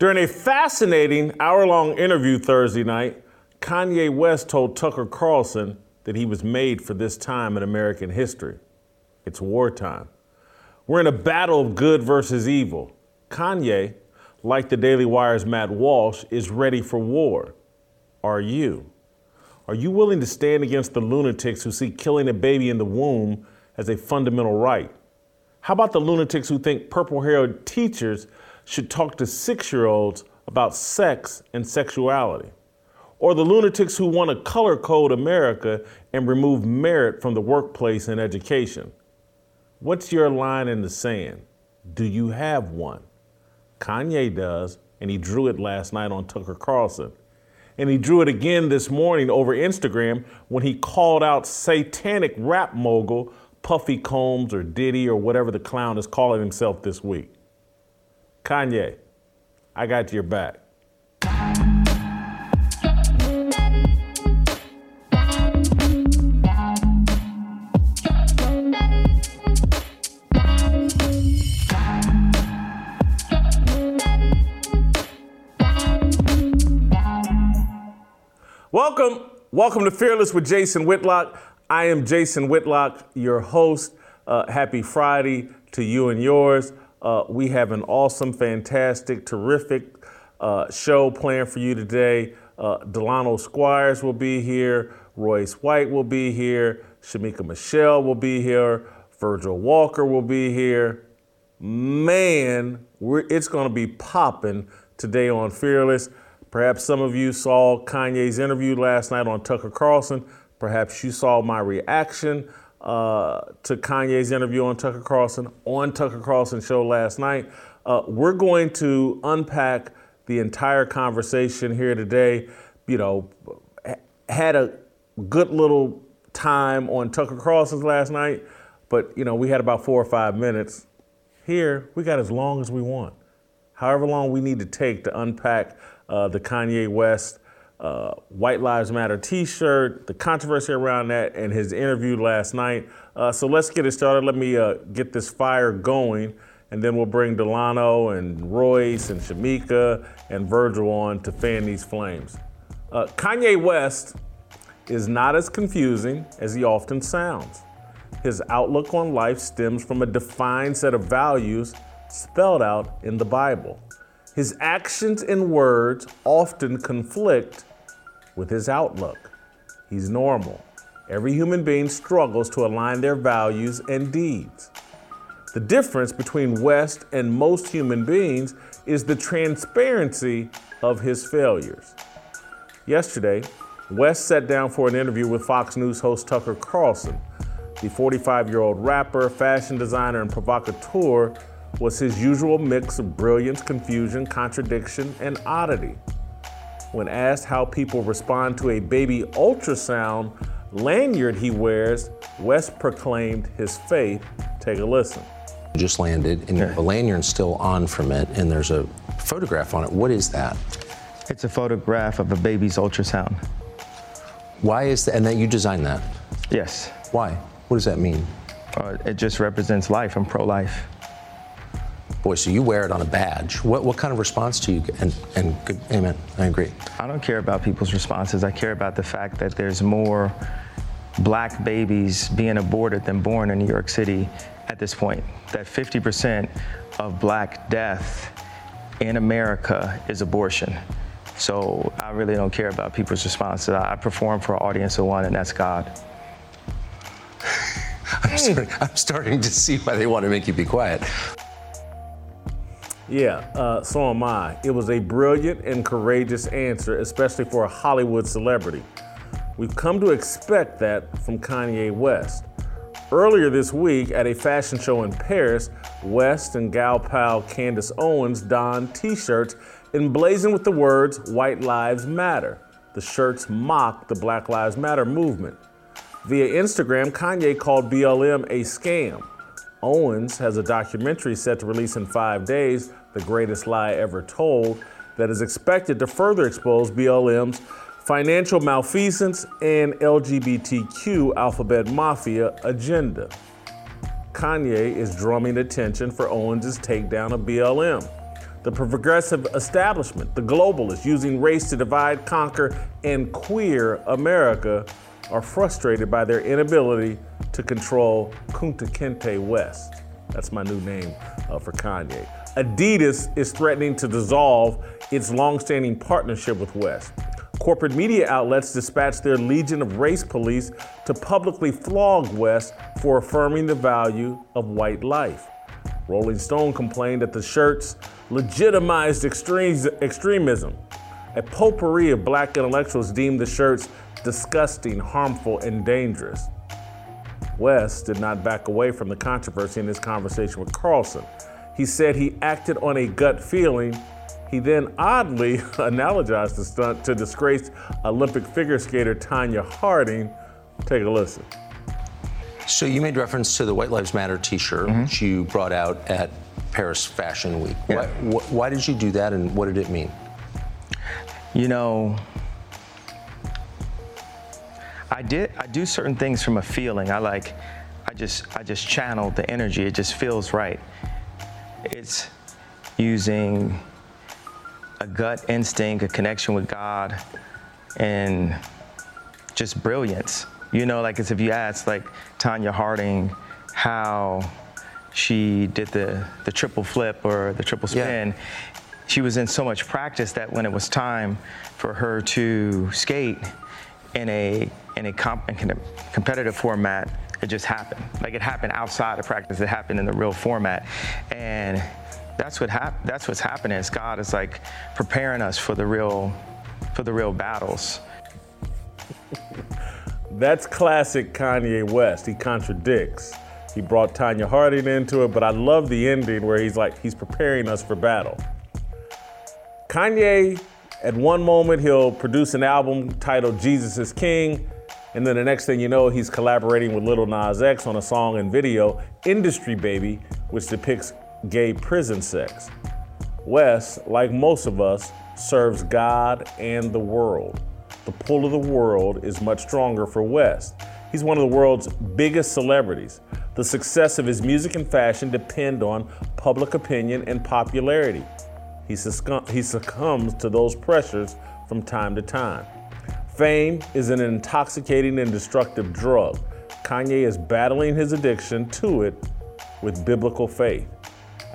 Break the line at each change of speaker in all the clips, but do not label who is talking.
During a fascinating hour long interview Thursday night, Kanye West told Tucker Carlson that he was made for this time in American history. It's wartime. We're in a battle of good versus evil. Kanye, like the Daily Wire's Matt Walsh, is ready for war. Are you? Are you willing to stand against the lunatics who see killing a baby in the womb as a fundamental right? How about the lunatics who think purple haired teachers should talk to six year olds about sex and sexuality? Or the lunatics who want to color code America and remove merit from the workplace and education? What's your line in the sand? Do you have one? Kanye does, and he drew it last night on Tucker Carlson. And he drew it again this morning over Instagram when he called out satanic rap mogul Puffy Combs or Diddy or whatever the clown is calling himself this week. Kanye, I got your back. Welcome, welcome to Fearless with Jason Whitlock. I am Jason Whitlock, your host. Uh, happy Friday to you and yours. Uh, we have an awesome, fantastic, terrific uh, show planned for you today. Uh, Delano Squires will be here. Royce White will be here. Shamika Michelle will be here. Virgil Walker will be here. Man, it's going to be popping today on Fearless. Perhaps some of you saw Kanye's interview last night on Tucker Carlson. Perhaps you saw my reaction uh, to Kanye's interview on Tucker Carlson on Tucker Carlson show last night. Uh, we're going to unpack the entire conversation here today. You know, had a good little time on Tucker Carlson's last night, but you know, we had about four or five minutes. Here, we got as long as we want. However long we need to take to unpack uh, the Kanye West uh, White Lives Matter T-shirt, the controversy around that, and his interview last night. Uh, so let's get it started. Let me uh, get this fire going, and then we'll bring Delano and Royce and Shamika and Virgil on to fan these flames. Uh, Kanye West is not as confusing as he often sounds. His outlook on life stems from a defined set of values spelled out in the Bible. His actions and words often conflict with his outlook. He's normal. Every human being struggles to align their values and deeds. The difference between West and most human beings is the transparency of his failures. Yesterday, West sat down for an interview with Fox News host Tucker Carlson. The 45 year old rapper, fashion designer, and provocateur was his usual mix of brilliance, confusion, contradiction, and oddity. When asked how people respond to a baby ultrasound lanyard he wears, West proclaimed his faith. Take a listen.
Just landed, and the lanyard's still on from it, and there's a photograph on it. What is that?
It's a photograph of a baby's ultrasound.
Why is that? And that you designed that?
Yes.
Why? What does that mean?
Uh, it just represents life. I'm pro-life.
Boy, so you wear it on a badge. What, what kind of response do you get? And, and good, amen, I agree.
I don't care about people's responses. I care about the fact that there's more black babies being aborted than born in New York City at this point. That 50% of black death in America is abortion. So I really don't care about people's responses. I perform for an audience of one, and that's God.
I'm, starting, I'm starting to see why they want to make you be quiet.
Yeah, uh, so am I. It was a brilliant and courageous answer, especially for a Hollywood celebrity. We've come to expect that from Kanye West. Earlier this week at a fashion show in Paris, West and gal pal Candace Owens donned t shirts emblazoned with the words White Lives Matter. The shirts mock the Black Lives Matter movement. Via Instagram, Kanye called BLM a scam. Owens has a documentary set to release in five days, The Greatest Lie Ever Told, that is expected to further expose BLM's financial malfeasance and LGBTQ alphabet mafia agenda. Kanye is drumming attention for Owens' takedown of BLM. The progressive establishment, the globalists using race to divide, conquer, and queer America are frustrated by their inability to control Kunta Kinte West. That's my new name uh, for Kanye. Adidas is threatening to dissolve its longstanding partnership with West. Corporate media outlets dispatched their legion of race police to publicly flog West for affirming the value of white life. Rolling Stone complained that the shirts legitimized extremism. A potpourri of black intellectuals deemed the shirts disgusting, harmful, and dangerous. West did not back away from the controversy in his conversation with Carlson. He said he acted on a gut feeling. He then oddly analogized the stunt to disgraced Olympic figure skater Tonya Harding. Take a listen.
So you made reference to the White Lives Matter T-shirt, mm-hmm. which you brought out at Paris Fashion Week. Yeah. Why, why did you do that, and what did it mean?
You know, I did I do certain things from a feeling. I like I just I just channel the energy. It just feels right. It's using a gut instinct, a connection with God, and just brilliance. You know, like as if you ask like Tonya Harding how she did the the triple flip or the triple spin. Yeah. She was in so much practice that when it was time for her to skate in a in a, comp, in a competitive format, it just happened. Like it happened outside of practice. It happened in the real format, and that's what hap- That's what's happening. Is God is like preparing us for the real, for the real battles.
That's classic Kanye West. He contradicts. He brought Tonya Harding into it, but I love the ending where he's like, he's preparing us for battle. Kanye, at one moment, he'll produce an album titled Jesus is King. And then the next thing you know, he's collaborating with Lil Nas X on a song and video, Industry Baby, which depicts gay prison sex. West, like most of us, serves God and the world. The pull of the world is much stronger for West. He's one of the world's biggest celebrities. The success of his music and fashion depend on public opinion and popularity. He, he succumbs to those pressures from time to time. Fame is an intoxicating and destructive drug. Kanye is battling his addiction to it with biblical faith.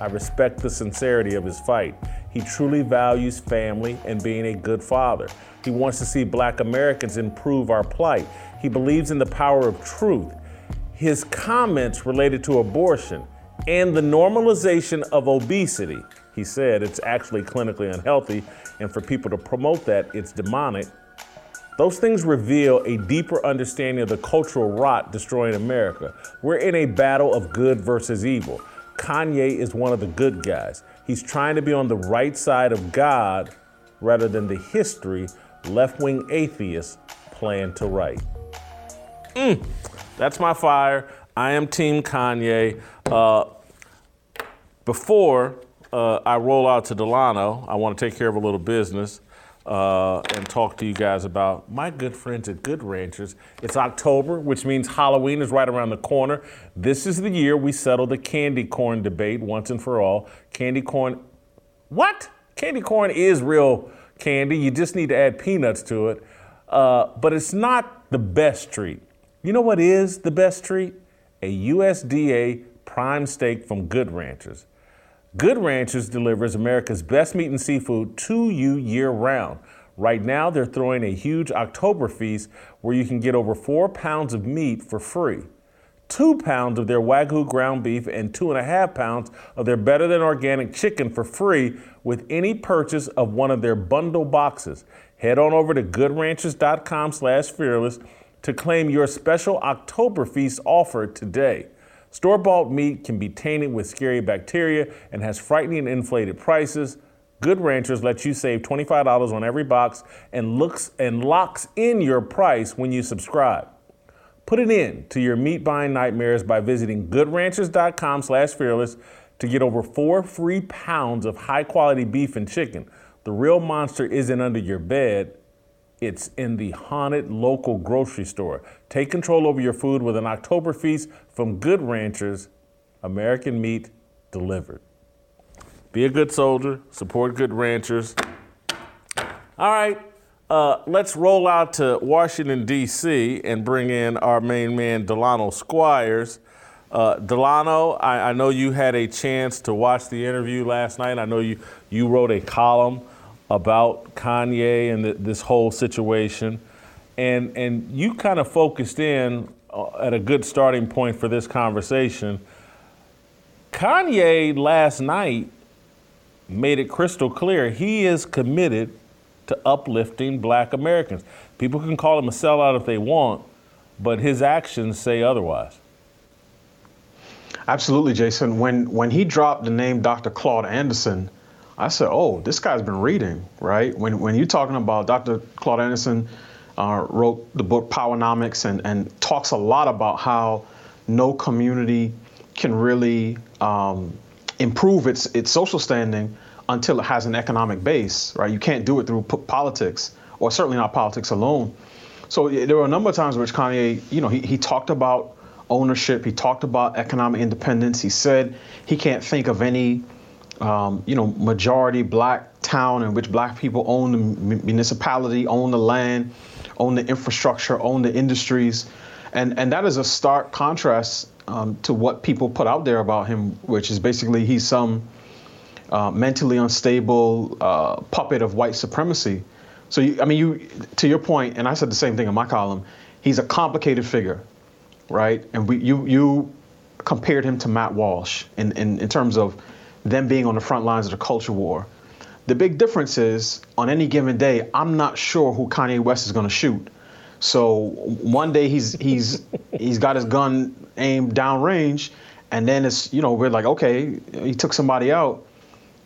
I respect the sincerity of his fight. He truly values family and being a good father. He wants to see black Americans improve our plight. He believes in the power of truth. His comments related to abortion and the normalization of obesity, he said it's actually clinically unhealthy, and for people to promote that, it's demonic those things reveal a deeper understanding of the cultural rot destroying America. We're in a battle of good versus evil. Kanye is one of the good guys. He's trying to be on the right side of God rather than the history left wing atheists plan to write. Mm, that's my fire. I am Team Kanye. Uh, before uh, I roll out to Delano, I want to take care of a little business uh, and talk to you guys about my good friends at Good Ranchers. It's October, which means Halloween is right around the corner. This is the year we settle the candy corn debate once and for all. Candy corn, what? Candy corn is real candy. You just need to add peanuts to it. Uh, but it's not the best treat. You know what is the best treat? A USDA prime steak from Good Ranchers. Good Ranchers delivers America's best meat and seafood to you year round. Right now, they're throwing a huge October feast where you can get over four pounds of meat for free. Two pounds of their Wagyu ground beef and two and a half pounds of their better than organic chicken for free with any purchase of one of their bundle boxes. Head on over to goodranchers.com slash fearless to claim your special October feast offer today. Store bought meat can be tainted with scary bacteria and has frightening inflated prices. Good Ranchers lets you save $25 on every box and looks and locks in your price when you subscribe. Put an end to your meat buying nightmares by visiting goodranchers.com slash fearless to get over four free pounds of high quality beef and chicken. The real monster isn't under your bed, it's in the haunted local grocery store. Take control over your food with an October feast from Good Ranchers, American meat delivered. Be a good soldier, support Good Ranchers. All right, uh, let's roll out to Washington, D.C., and bring in our main man, Delano Squires. Uh, Delano, I, I, know you had a chance to watch the interview last night. I know you, you wrote a column about Kanye and the, this whole situation. And, and you kind of focused in uh, at a good starting point for this conversation. Kanye last night made it crystal clear he is committed to uplifting black Americans. People can call him a sellout if they want, but his actions say otherwise.
Absolutely, Jason. When when he dropped the name Dr. Claude Anderson, I said, "Oh, this guy's been reading, right?" When when you're talking about Dr. Claude Anderson, uh, wrote the book Powernomics and and talks a lot about how no community can really um, improve its its social standing until it has an economic base, right? You can't do it through politics, or certainly not politics alone. So there were a number of times which Kanye, you know, he, he talked about ownership. He talked about economic independence. He said he can't think of any, um, you know, majority black town in which black people own the municipality, own the land, own the infrastructure, own the industries, and and that is a stark contrast um, to what people put out there about him, which is basically he's some uh, mentally unstable uh, puppet of white supremacy. So, you, I mean, you to your point, and I said the same thing in my column. He's a complicated figure, right? And we, you, you compared him to Matt Walsh in, in, in terms of them being on the front lines of the culture war. The big difference is on any given day, I'm not sure who Kanye West is going to shoot. So one day he's he's he's got his gun aimed downrange, and then it's you know we're like okay he took somebody out,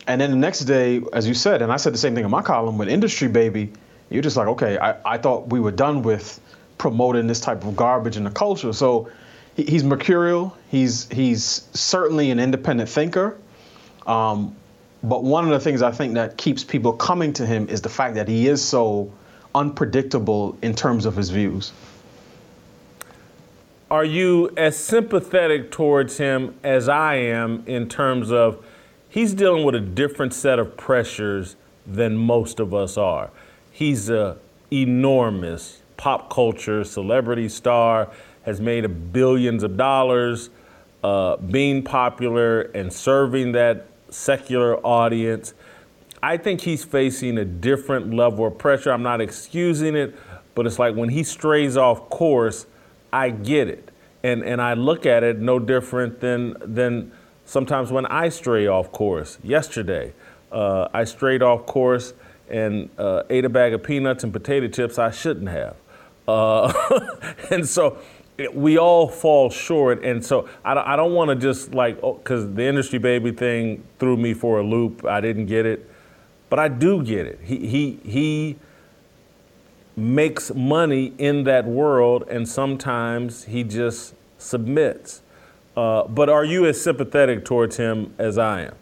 and then the next day, as you said, and I said the same thing in my column with Industry Baby, you're just like, okay, I, I thought we were done with promoting this type of garbage in the culture. So he, he's mercurial. He's he's certainly an independent thinker. Um, but one of the things I think that keeps people coming to him is the fact that he is so unpredictable in terms of his views.
Are you as sympathetic towards him as I am in terms of he's dealing with a different set of pressures than most of us are. He's a enormous pop culture celebrity star, has made billions of dollars, uh, being popular and serving that secular audience. I think he's facing a different level of pressure. I'm not excusing it, but it's like when he strays off course, I get it. And and I look at it no different than than sometimes when I stray off course. Yesterday, uh, I strayed off course and uh, ate a bag of peanuts and potato chips I shouldn't have. Uh, and so we all fall short. And so I don't, I don't want to just like, because oh, the industry baby thing threw me for a loop. I didn't get it. But I do get it. He, he, he makes money in that world, and sometimes he just submits. Uh, but are you as sympathetic towards him as I am?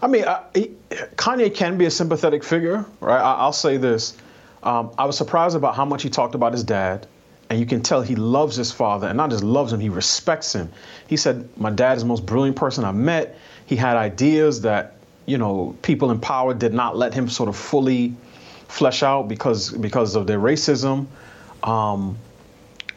I mean, I, he, Kanye can be a sympathetic figure, right? I, will say this. Um, I was surprised about how much he talked about his dad, and you can tell he loves his father, and not just loves him, he respects him. He said, My dad is the most brilliant person I've met. He had ideas that, you know, people in power did not let him sort of fully flesh out because because of their racism. Um,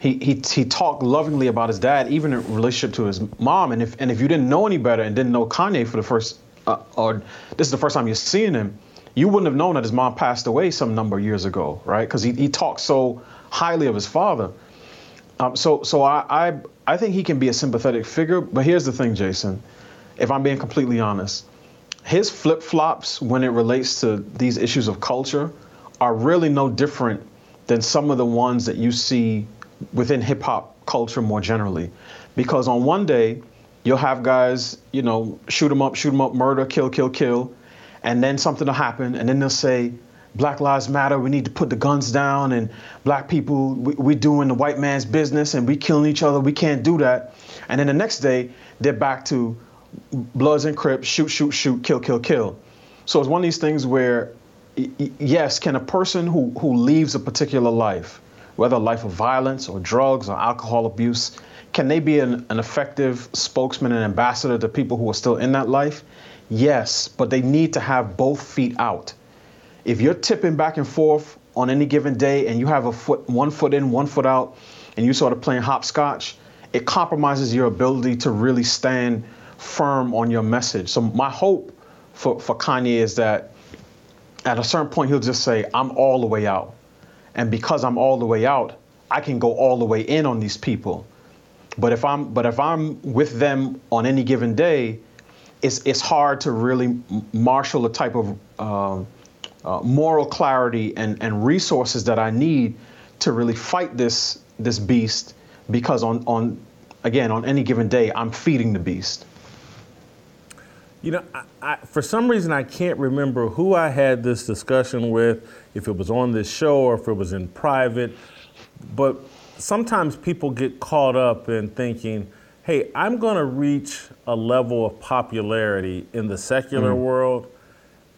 he, he, he talked lovingly about his dad, even in relationship to his mom. And if and if you didn't know any better and didn't know Kanye for the first, uh, or this is the first time you're seeing him, you wouldn't have known that his mom passed away some number of years ago, right? Because he, he talked so highly of his father. Um, so so I, I I think he can be a sympathetic figure. But here's the thing, Jason, if I'm being completely honest, his flip flops when it relates to these issues of culture are really no different than some of the ones that you see within hip hop culture more generally. because on one day you'll have guys, you know, shoot them up, shoot them up, murder, kill, kill, kill, and then something will happen, and then they'll say, Black Lives Matter, we need to put the guns down, and black people, we, we doing the white man's business, and we killing each other, we can't do that. And then the next day, they're back to Bloods and Crips, shoot, shoot, shoot, kill, kill, kill. So it's one of these things where, yes, can a person who, who leaves a particular life, whether a life of violence or drugs or alcohol abuse, can they be an, an effective spokesman and ambassador to people who are still in that life? Yes, but they need to have both feet out. If you're tipping back and forth on any given day and you have a foot, one foot in, one foot out, and you sort of playing hopscotch, it compromises your ability to really stand firm on your message. So my hope for, for Kanye is that at a certain point he'll just say, I'm all the way out. And because I'm all the way out, I can go all the way in on these people. But if I'm but if I'm with them on any given day, it's it's hard to really marshal a type of uh, uh, moral clarity and, and resources that I need to really fight this this beast because on on again on any given day I'm feeding the beast.
You know, I, I, for some reason, I can't remember who I had this discussion with, if it was on this show or if it was in private. But sometimes people get caught up in thinking, hey, I'm going to reach a level of popularity in the secular mm. world,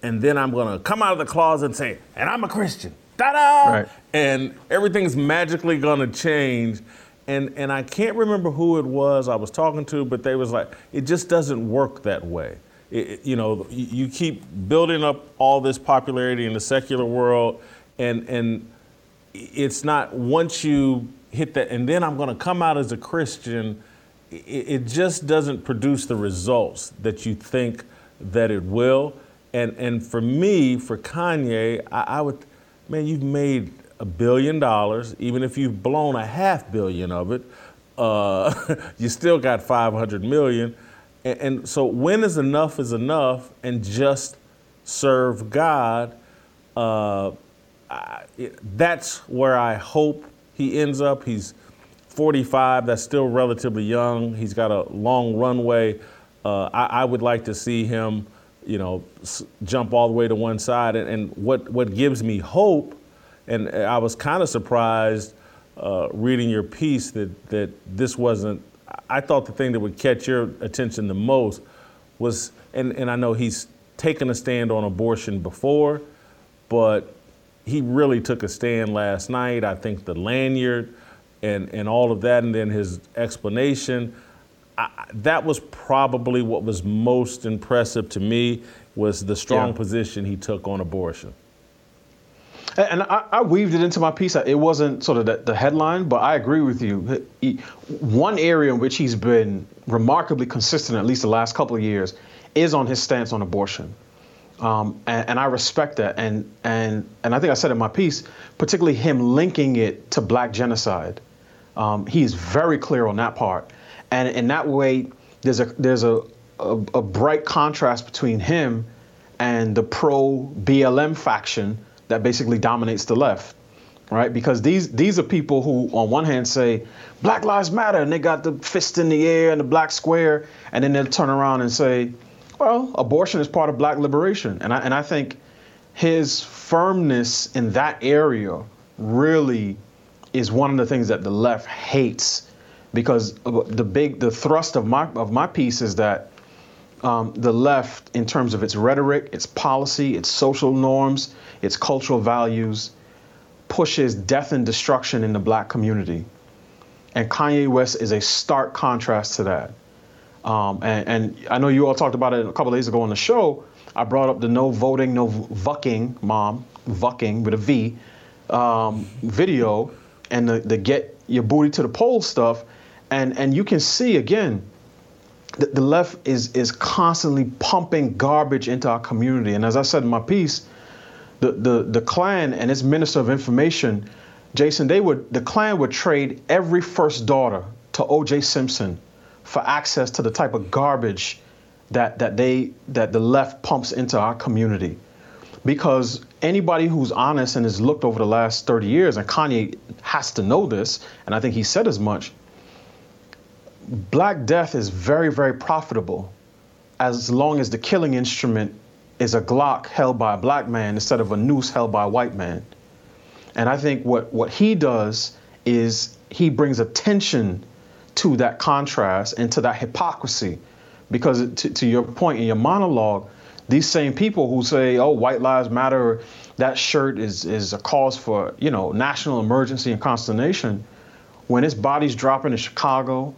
and then I'm going to come out of the closet and say, and I'm a Christian. Ta-da! Right. And everything's magically going to change. And, and I can't remember who it was I was talking to, but they was like, it just doesn't work that way it, you know, you keep building up all this popularity in the secular world, and and it's not once you hit that, and then I'm going to come out as a Christian. It, it just doesn't produce the results that you think that it will. And and for me, for Kanye, I, I would, man, you've made a billion dollars, even if you've blown a half billion of it, uh, you still got 500 million. And, and so, when is enough is enough, and just serve God. Uh, I, that's where I hope he ends up. He's 45. That's still relatively young. He's got a long runway. Uh, I, I, would like to see him, you know, s- jump all the way to one side. And, and, what what gives me hope, and I was kind of surprised uh, reading your piece that that this wasn't I thought the thing that would catch your attention the most was, and, and I know he's taken a stand on abortion before, but he really took a stand last night. I think the lanyard and, and all of that, and then his explanation. I, that was probably what was most impressive to me was the strong yeah. position he took on abortion.
And I, I, weaved it into my piece. It wasn't sort of the, the, headline, but I agree with you. He, one area in which he's been remarkably consistent, at least the last couple of years, is on his stance on abortion. Um, and, and, I respect that. And, and, and I think I said in my piece, particularly him linking it to black genocide. Um, is very clear on that part. And in that way, there's a, there's a, a, a bright contrast between him and the pro BLM faction that basically dominates the left, right? Because these these are people who, on one hand, say Black Lives Matter, and they got the fist in the air and the black square, and then they'll turn around and say, well, abortion is part of black liberation, and I and I think his firmness in that area really is one of the things that the left hates because the big the thrust of my of my piece is that um, the left, in terms of its rhetoric, its policy, its social norms, its cultural values, pushes death and destruction in the black community. And Kanye West is a stark contrast to that. Um, and, and, I know you all talked about it a couple days ago on the show. I brought up the no voting, no vucking, mom, vucking with a V, um, video and the, the get your booty to the polls stuff. And, and you can see again, the, the left is is constantly pumping garbage into our community. And as I said in my piece, the the the Klan and its minister of information, Jason, they would the Klan would trade every first daughter to O.J. Simpson for access to the type of garbage that that they that the left pumps into our community. Because anybody who's honest and has looked over the last 30 years, and Kanye has to know this, and I think he said as much, Black Death is very, very profitable as long as the killing instrument is a Glock held by a black man instead of a noose held by a white man. And I think what, what he does is he brings attention to that contrast and to that hypocrisy. Because to, to your point in your monologue, these same people who say, oh, white lives matter, that shirt is, is a cause for, you know, national emergency and consternation, when his body's dropping in Chicago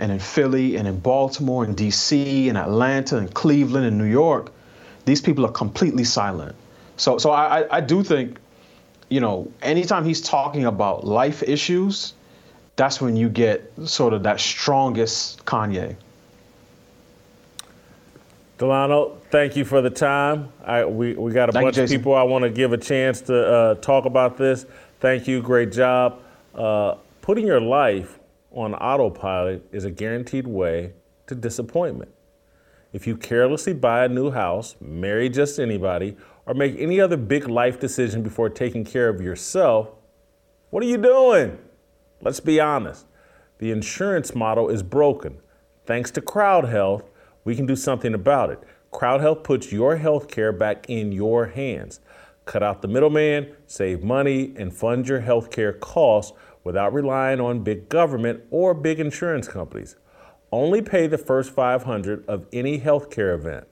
and in Philly and in Baltimore and DC and Atlanta and Cleveland and New York, these people are completely silent. So, so I, I do think, you know, anytime he's talking about life issues, that's when you get sort of that strongest Kanye.
Delano, thank you for the time. I, we, we got a thank bunch you, of people I want to give a chance to uh, talk about this. Thank you. Great job. Uh, putting your life on autopilot is a guaranteed way to disappointment. If you carelessly buy a new house, marry just anybody, or make any other big life decision before taking care of yourself, what are you doing? Let's be honest. The insurance model is broken. Thanks to Crowd Health, we can do something about it. Crowd Health puts your health care back in your hands. Cut out the middleman, save money, and fund your health care costs without relying on big government or big insurance companies. Only pay the first 500 of any healthcare event.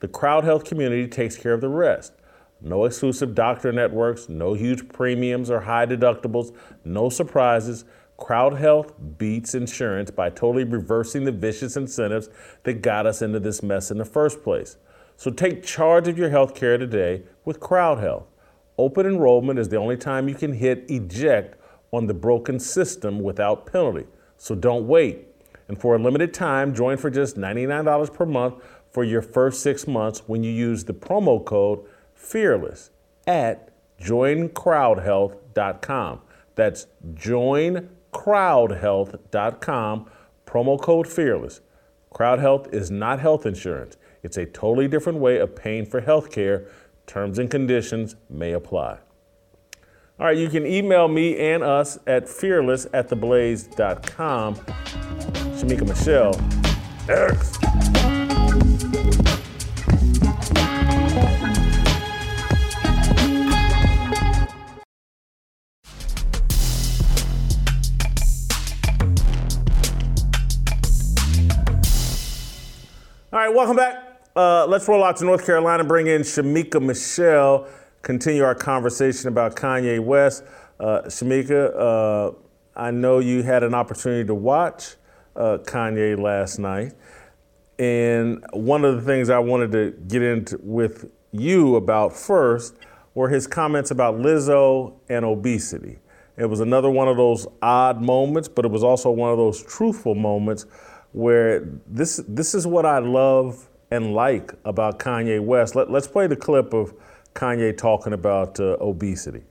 The Crowd Health community takes care of the rest. No exclusive doctor networks, no huge premiums or high deductibles, no surprises. Crowd Health beats insurance by totally reversing the vicious incentives that got us into this mess in the first place. So take charge of your health care today with Crowd Health. Open enrollment is the only time you can hit eject on the broken system without penalty. So don't wait. And for a limited time, join for just $99 per month for your first six months when you use the promo code FEARLESS at joincrowdhealth.com. That's joincrowdhealth.com, promo code FEARLESS. Crowd Health is not health insurance. It's a totally different way of paying for health care. Terms and conditions may apply. All right, you can email me and us at fearless at theblaze.com. Shamika Michelle, Erics. All right, welcome back. Uh, let's roll out to North Carolina, bring in Shamika Michelle, continue our conversation about Kanye West. Uh, Shamika, uh, I know you had an opportunity to watch uh, Kanye last night. And one of the things I wanted to get into with you about first were his comments about Lizzo and obesity. It was another one of those odd moments, but it was also one of those truthful moments where this this is what I love and like about Kanye West. Let, us play the clip of Kanye talking about uh, obesity.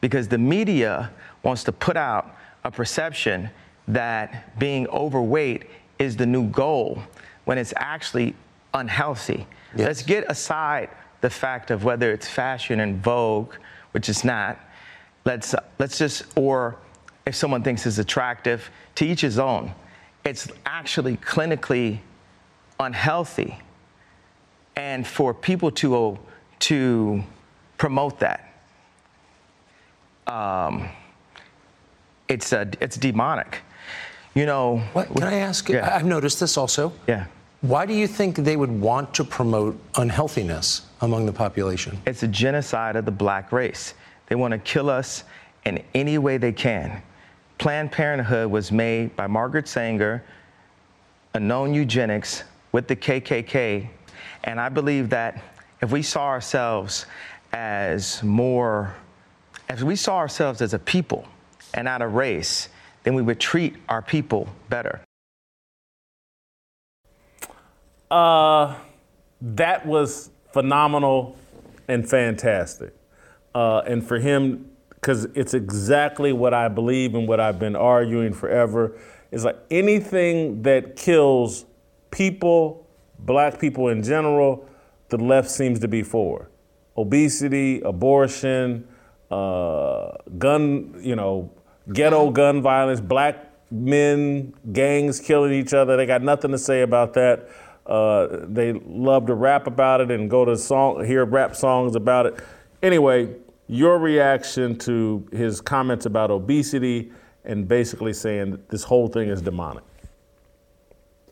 Because the media wants to put out a perception that being overweight is the new goal when it's actually unhealthy. Yes. Let's get aside the fact of whether it's fashion and vogue, which is not. Let's let's just or if someone thinks it's attractive, to each his own. It's actually clinically unhealthy. And for people to to promote that, um, it's a, it's demonic. You know.
What, can I ask? Yeah. I've noticed this also.
Yeah.
Why do you think they would want to promote unhealthiness among the population?
It's a genocide of the black race. They want to kill us in any way they can. Planned Parenthood was made by Margaret Sanger, a known eugenics with the KKK, and I believe that if we saw ourselves as more, as we saw ourselves as a people and not a race, then we would treat our people better.
Uh, that was phenomenal and fantastic. Uh, and for him, because it's exactly what I believe and what I've been arguing forever, is like anything that kills people, black people in general, the left seems to be for. Obesity, abortion, uh, gun, you know, ghetto gun violence, black men, gangs killing each other. They got nothing to say about that. Uh, they love to rap about it and go to song, hear rap songs about it. Anyway, your reaction to his comments about obesity and basically saying this whole thing is demonic.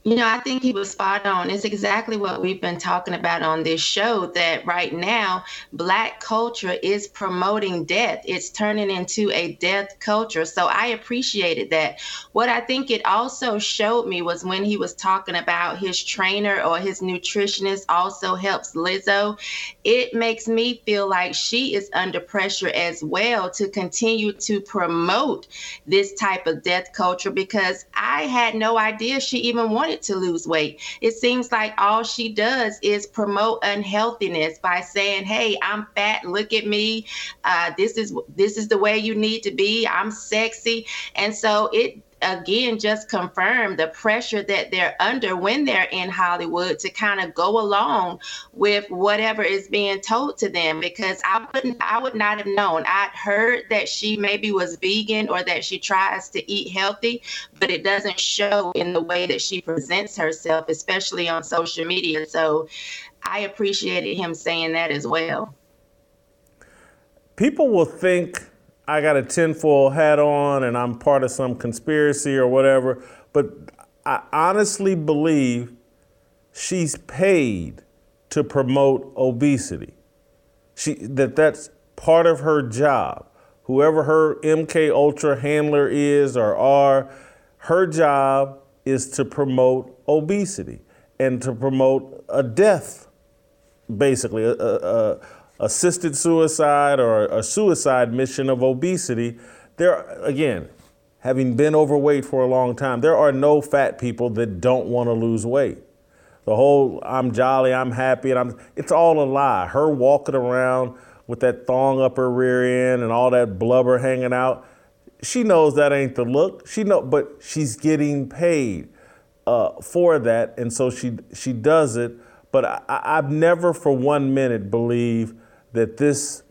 You know, I think he was spot on. It's exactly what we've been talking about on this show that right now, Black culture is promoting death. It's turning into a death culture. So I appreciated that. What I think it also showed me was when he was talking about his trainer or his nutritionist also helps Lizzo, it makes me feel like she is under pressure as well to continue to promote this type of death culture because I had no idea she even wanted to lose weight. It seems like all she does is promote unhealthiness by saying, "Hey, I'm fat. Look at me. Uh, this is this is the way you need to be. I'm sexy." And so it again just confirm the pressure that they're under when they're in Hollywood to kind of go along with whatever is being told to them because I wouldn't I would not have known. I'd heard that she maybe was vegan or that she tries to eat healthy, but it doesn't show in the way that she presents herself, especially on social media. So I appreciated him saying that as well.
People will think I got a tinfoil hat on and I'm part of some conspiracy or whatever. But I honestly believe she's paid to promote obesity. She that that's part of her job. Whoever her MK Ultra handler is or are, her job is to promote obesity and to promote a death, basically a, a, assisted suicide or a suicide mission of obesity, there, again, having been overweight for a long time, there are no fat people that don't want to lose weight. The whole I'm jolly, I'm happy, and I'm it's all a lie. Her walking around with that thong up her rear end and all that blubber hanging out, she knows that ain't the look. She know, but she's getting paid uh, for that, and so she she does it. But I, I've never for one minute believed that this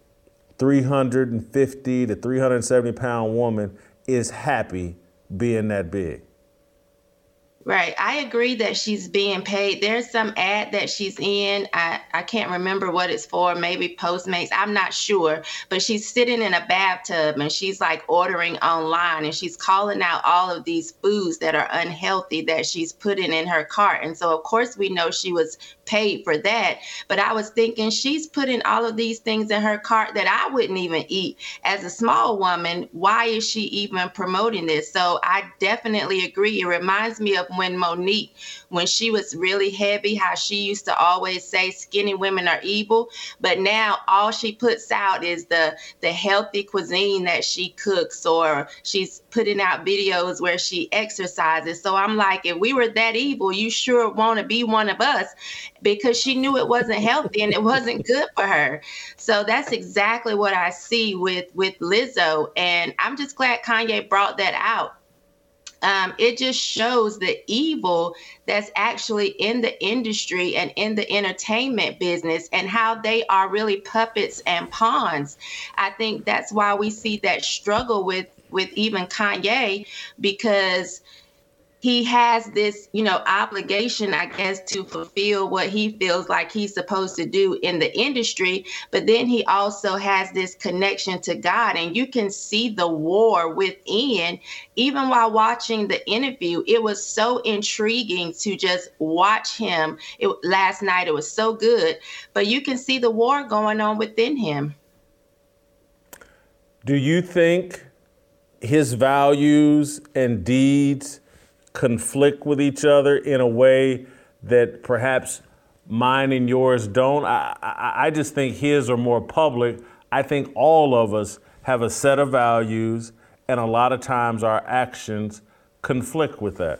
350 to 370 pound woman is happy being that big.
Right. I agree that she's being paid. There's some ad that she's in. I, I can't remember what it's for, maybe Postmates. I'm not sure. But she's sitting in a bathtub and she's like ordering online and she's calling out all of these foods that are unhealthy that she's putting in her cart. And so, of course, we know she was paid for that. But I was thinking she's putting all of these things in her cart that I wouldn't even eat. As a small woman, why is she even promoting this? So I definitely agree. It reminds me of when Mo'Nique, when she was really heavy, how she used to always say skinny women are evil. But now all she puts out is the the healthy cuisine that she cooks, or she's putting out videos where she exercises. So I'm like, if we were that evil, you sure want to be one of us because she knew it wasn't healthy and it wasn't good for her. So that's exactly what I see with with Lizzo and I'm just glad Kanye brought that out um, it just shows the evil that's actually in the industry and in the entertainment business and how they are really puppets and pawns. I think that's why we see that struggle with with even Kanye because he has this, you know, obligation, I guess, to fulfill what he feels like he's supposed to do in the industry. But then he also has this connection to God. And you can see the war within, even while watching the interview. It was so intriguing to just watch him. It, last night, it was so good. But you can see the war going on within him.
Do you think his values and deeds? Conflict with each other in a way that perhaps mine and yours don't. I, I, I just think his are more public. I think all of us have a set of values, and a lot of times our actions conflict with that.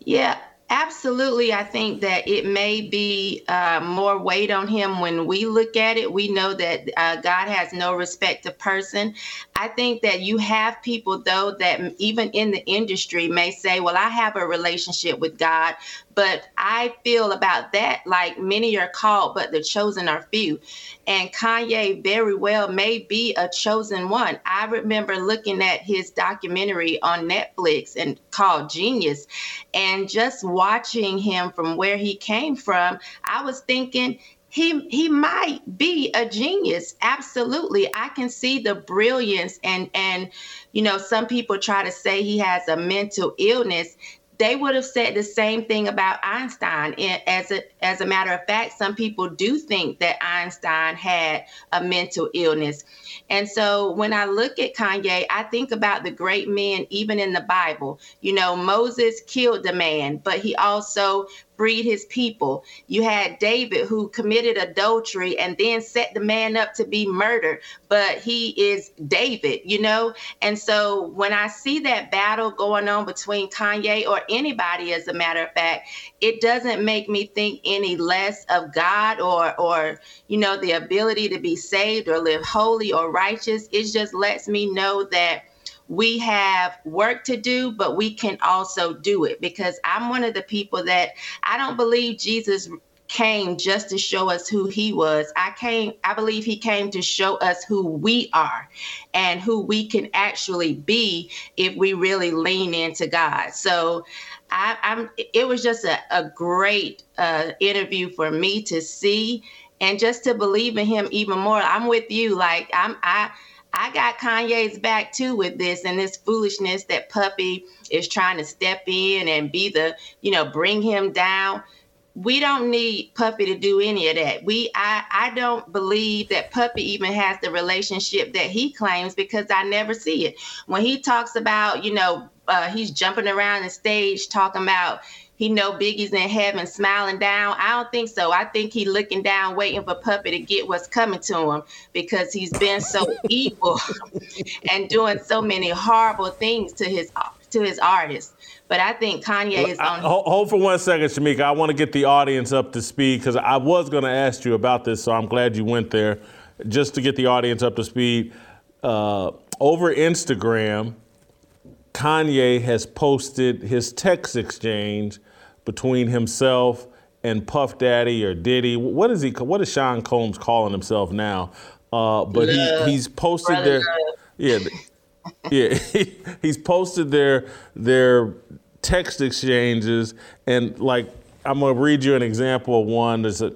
Yeah, Absolutely. I think that it may be uh, more weight on him when we look at it. We know that uh, God has no respect to person. I think that you have people, though, that even in the industry may say, Well, I have a relationship with God, but I feel about that like many are called, but the chosen are few. And Kanye very well may be a chosen one. I remember looking at his documentary on Netflix and called Genius, and just watching him from where he came from, I was thinking he he might be a genius absolutely i can see the brilliance and and you know some people try to say he has a mental illness they would have said the same thing about Einstein. As a as a matter of fact, some people do think that Einstein had a mental illness. And so when I look at Kanye, I think about the great men even in the Bible. You know, Moses killed the man, but he also freed his people. You had David who committed adultery and then set the man up to be murdered, but he is David, you know? And so when I see that battle going on between Kanye or anybody, as a matter of fact, it doesn't make me think any less of God or, or, you know, the ability to be saved or live holy or righteous. It just lets me know that we have work to do, but we can also do it because I'm one of the people that I don't believe Jesus came just to show us who he was. I came, I believe he came to show us who we are and who we can actually be if we really lean into God. So I, am it was just a, a great uh, interview for me to see and just to believe in him even more. I'm with you. Like I'm I I got Kanye's back too with this and this foolishness that Puffy is trying to step in and be the, you know, bring him down. We don't need Puffy to do any of that. We I I don't believe that Puffy even has the relationship that he claims because I never see it. When he talks about, you know, uh, he's jumping around the stage talking about he know Biggie's in heaven smiling down. I don't think so. I think he looking down, waiting for Puffy to get what's coming to him because he's been so evil and doing so many horrible things to his to his artists. But I think Kanye is on.
hold, hold for one second, Shamika. I want to get the audience up to speed because I was going to ask you about this, so I'm glad you went there. Just to get the audience up to speed, uh, over Instagram, Kanye has posted his text exchange between himself and Puff Daddy or Diddy. What is he? What is Sean Combs calling himself now? Uh, but he, he's posted their yeah yeah he, he's posted their their text exchanges and like I'm gonna read you an example of one. There's a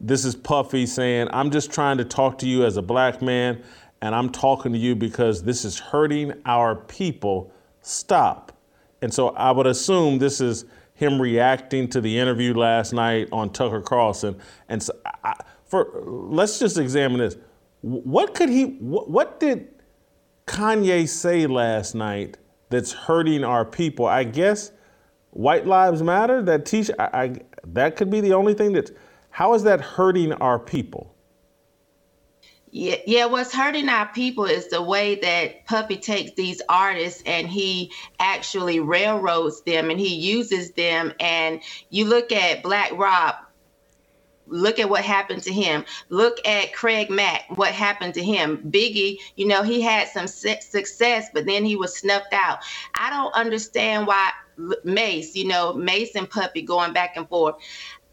this is Puffy saying, "I'm just trying to talk to you as a black man, and I'm talking to you because this is hurting our people. Stop." And so I would assume this is him reacting to the interview last night on Tucker Carlson. And so, I, for let's just examine this. What could he? What, what did Kanye say last night that's hurting our people? I guess white lives matter. That t I, I, that could be the only thing that. How is that hurting our people?
Yeah, yeah, what's hurting our people is the way that Puffy takes these artists and he actually railroads them and he uses them. And you look at Black Rob, look at what happened to him. Look at Craig Mack, what happened to him. Biggie, you know, he had some success, but then he was snuffed out. I don't understand why Mase, you know, Mase and Puffy going back and forth.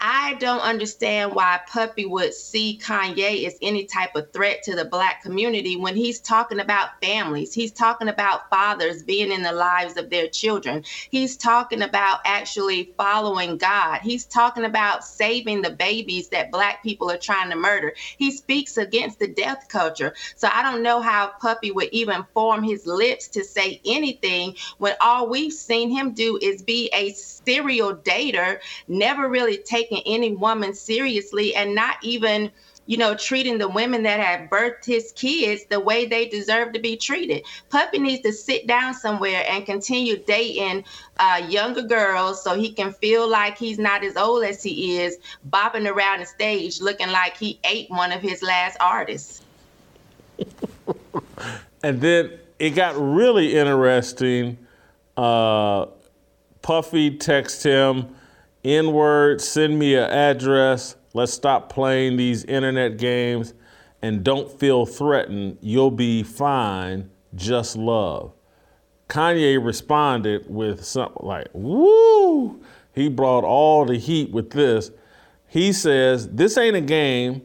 I don't understand why Puffy would see Kanye as any type of threat to the black community when he's talking about families. He's talking about fathers being in the lives of their children. He's talking about actually following God. He's talking about saving the babies that black people are trying to murder. He speaks against the death culture. So I don't know how Puffy would even form his lips to say anything when all we've seen him do is be a serial dater, never really take taking any woman seriously and not even you know, treating the women that have birthed his kids the way they deserve to be treated. Puffy needs to sit down somewhere and continue dating uh, younger girls so he can feel like he's not as old as he is, bopping around the stage looking like he ate one of his last artists.
and then it got really interesting. Uh, Puffy texted him N word, send me an address. Let's stop playing these internet games and don't feel threatened. You'll be fine. just love. Kanye responded with something like, woo! He brought all the heat with this. He says, This ain't a game.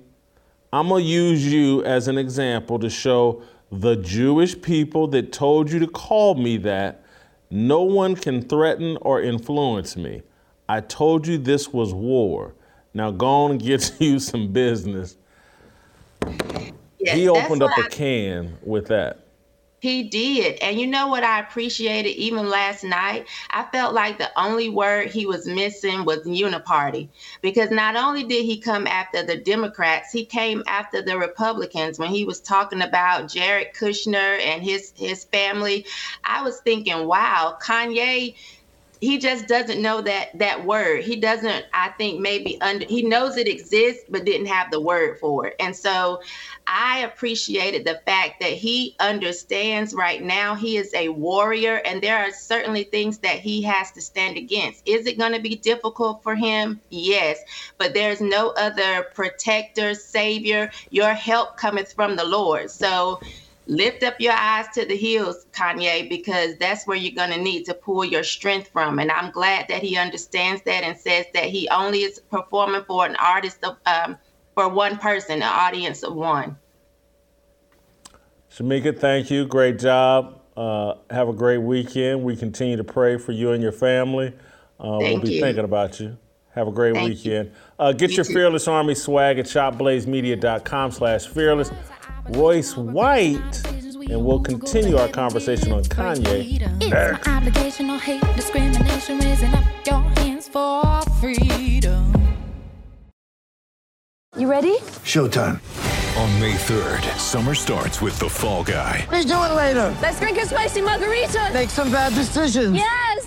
I'm going to use you as an example to show the Jewish people that told you to call me that no one can threaten or influence me. I told you this was war. Now go on and get you some business.
Yes,
he opened up
a
can with that.
He did. And you know what I appreciated even last night? I felt like the only word he was missing was uniparty. Because not only did he come after the Democrats, he came after the Republicans when he was talking about Jared Kushner and his his family. I was thinking, wow, Kanye he just doesn't know that that word. He doesn't i think maybe under he knows it exists but didn't have the word for it. And so i appreciated the fact that he understands right now he is a warrior and there are certainly things that he has to stand against. Is it going to be difficult for him? Yes but there's no other protector savior. Your help cometh from the lord. So lift up your eyes to the hills, Kanye, because that's where you're going to need to pull your strength from. And I'm glad that he understands that and says that he only is performing for an artist of, um, for one person, an audience of one.
Shamika, thank you. Great job. Uh, have a great weekend. We continue to pray for you and your family. Uh, we'll be
you.
thinking about you. Have a great
Thank
weekend. Uh, get
You
your
too.
Fearless Army swag at shopblazemedia.com slash fearless. Royce White, and we'll continue our conversation on Kanye.
It's my obligation, no hate, discrimination, raising up your hands for freedom.
You ready?
Showtime. On May 3rd, summer starts with The Fall Guy.
Let's do it later. Let's drink a spicy margarita. Make some bad decisions. Yes.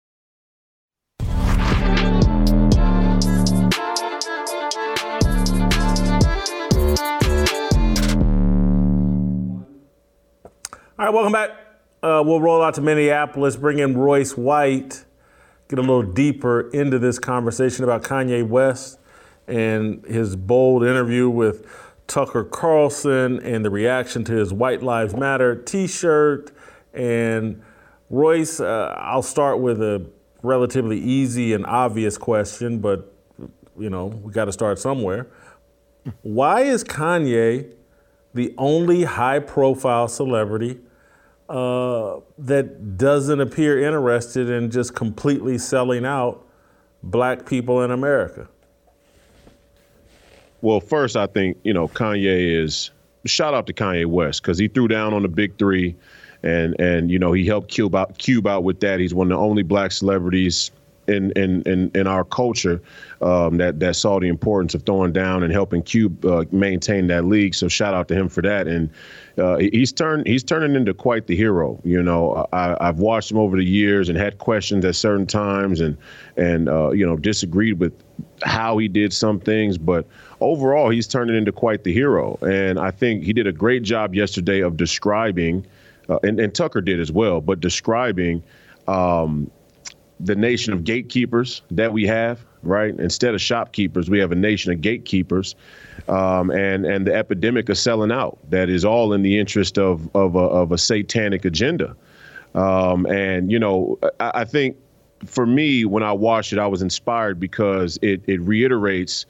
All right, welcome back. Uh, we'll roll out to Minneapolis, bring in Royce White, get a little deeper into this conversation about Kanye West and his bold interview with Tucker Carlson and the reaction to his White Lives Matter t shirt. And Royce, uh, I'll start with a relatively easy and obvious question, but you know, we got to start somewhere. Why is Kanye the only high profile celebrity uh, that doesn't appear interested in just completely selling out black people in America?
Well, first, I think you know Kanye is shout out to Kanye West because he threw down on the big three, and and you know he helped Cube out Cube out with that. He's one of the only black celebrities in in in, in our culture um, that that saw the importance of throwing down and helping Cube uh, maintain that league. So shout out to him for that. And uh, he's turned he's turning into quite the hero. You know, I, I've watched him over the years and had questions at certain times and and uh, you know disagreed with how he did some things, but overall he's turning into quite the hero. And I think he did a great job yesterday of describing, uh, and, and Tucker did as well, but describing. Um, the nation of gatekeepers that we have, right? Instead of shopkeepers, we have a nation of gatekeepers, um, and and the epidemic of selling out that is all in the interest of of a, of a satanic agenda. Um, and you know, I, I think for me, when I watched it, I was inspired because it it reiterates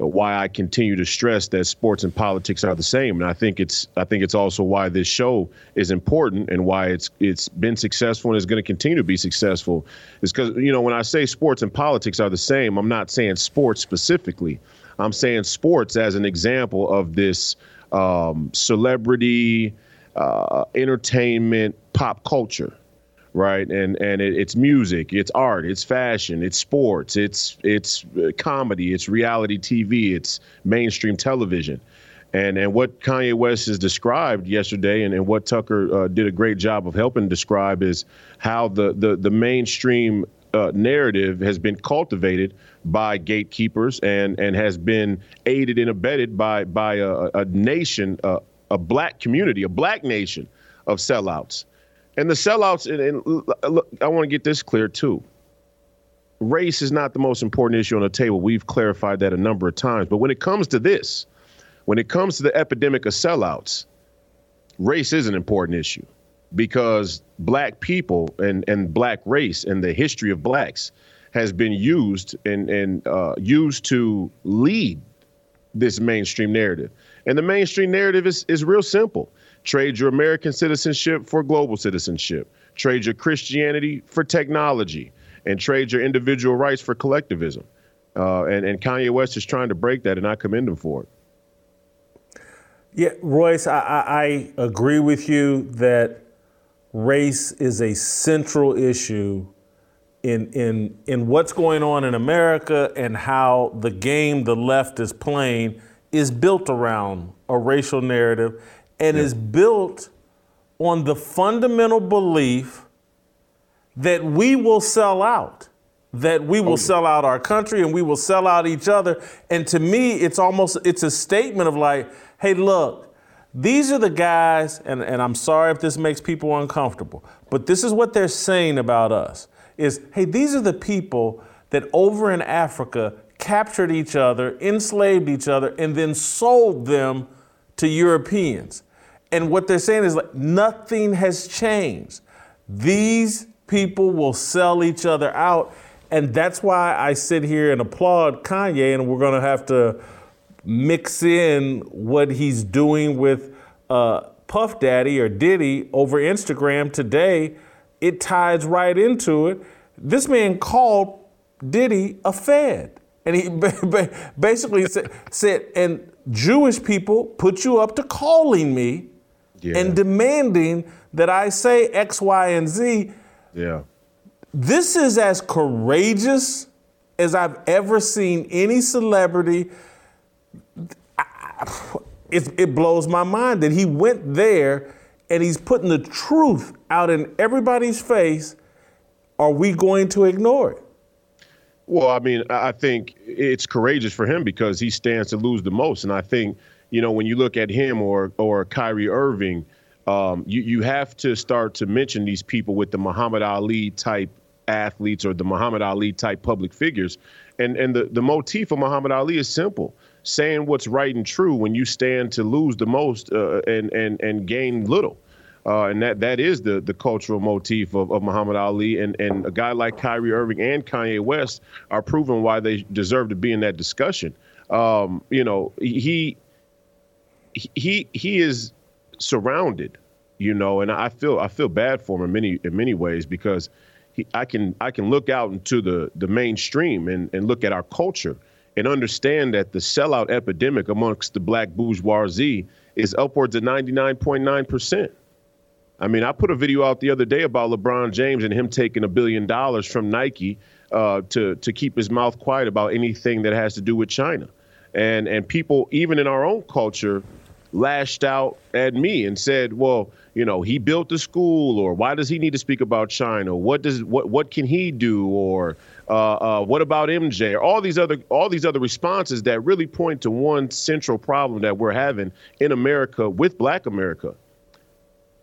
why I continue to stress that sports and politics are the same. And I think it's I think it's also why this show is important and why it's it's been successful and is going to continue to be successful. Is because you know when I say sports and politics are the same, I'm not saying sports specifically. I'm saying sports as an example of this um, celebrity uh, entertainment pop culture right and and it, it's music it's art it's fashion it's sports it's it's uh, comedy it's reality tv it's mainstream television and and what kanye west has described yesterday and, and what tucker uh, did a great job of helping describe is how the the, the mainstream uh, narrative has been cultivated by gatekeepers and and has been aided and abetted by by a, a nation, uh, a black community, a black nation of sellouts. And the sellouts, and, and look, I want to get this clear too. Race is not the most important issue on the table. We've clarified that a number of times. But when it comes to this, when it comes to the epidemic of sellouts, race is an important issue because black people and, and black race and the history of blacks has been used and, and uh, used to lead this mainstream narrative. And the mainstream narrative is, is real simple. Trade your American citizenship for global citizenship. Trade your Christianity for technology. And trade your individual rights for collectivism. Uh, and, and Kanye West is trying to break that, and I commend him for it.
Yeah, Royce, I, I, I agree with you that race is a central issue in in in what's going on in America and how the game the left is playing is built around a racial narrative and yeah. is built on the fundamental belief that we will sell out that we will oh, sell out our country and we will sell out each other and to me it's almost it's a statement of like hey look these are the guys, and, and I'm sorry if this makes people uncomfortable, but this is what they're saying about us is hey, these are the people that over in Africa captured each other, enslaved each other, and then sold them to Europeans. And what they're saying is like nothing has changed. These people will sell each other out. And that's why I sit here and applaud Kanye, and we're going to have to mix in what he's doing with uh, Puff Daddy or Diddy over Instagram today, it ties right into it. This man called Diddy a Fed. And he basically said, and Jewish people put you up to calling me yeah. and demanding that I say X, Y, and Z.
Yeah.
This is as courageous as I've ever seen any celebrity it, it blows my mind that he went there and he's putting the truth out in everybody's face. Are we going to ignore it?
Well, I mean, I think it's courageous for him because he stands to lose the most. And I think, you know, when you look at him or or Kyrie Irving, um, you, you have to start to mention these people with the Muhammad Ali type athletes or the Muhammad Ali type public figures. And and the, the motif of Muhammad Ali is simple saying what's right and true when you stand to lose the most uh, and and and gain little. Uh, and that that is the the cultural motif of, of Muhammad Ali and and a guy like Kyrie Irving and Kanye West are proving why they deserve to be in that discussion. Um, you know, he he he is surrounded, you know, and I feel I feel bad for him in many in many ways because he, I can I can look out into the the mainstream and and look at our culture and understand that the sellout epidemic amongst the black bourgeoisie is upwards of 99.9%. I mean, I put a video out the other day about LeBron James and him taking a billion dollars from Nike uh, to to keep his mouth quiet about anything that has to do with China, and and people even in our own culture lashed out at me and said, "Well, you know, he built the school, or why does he need to speak about China? What does what what can he do, or uh, uh, what about MJ? Or All these other all these other responses that really point to one central problem that we're having in America with Black America.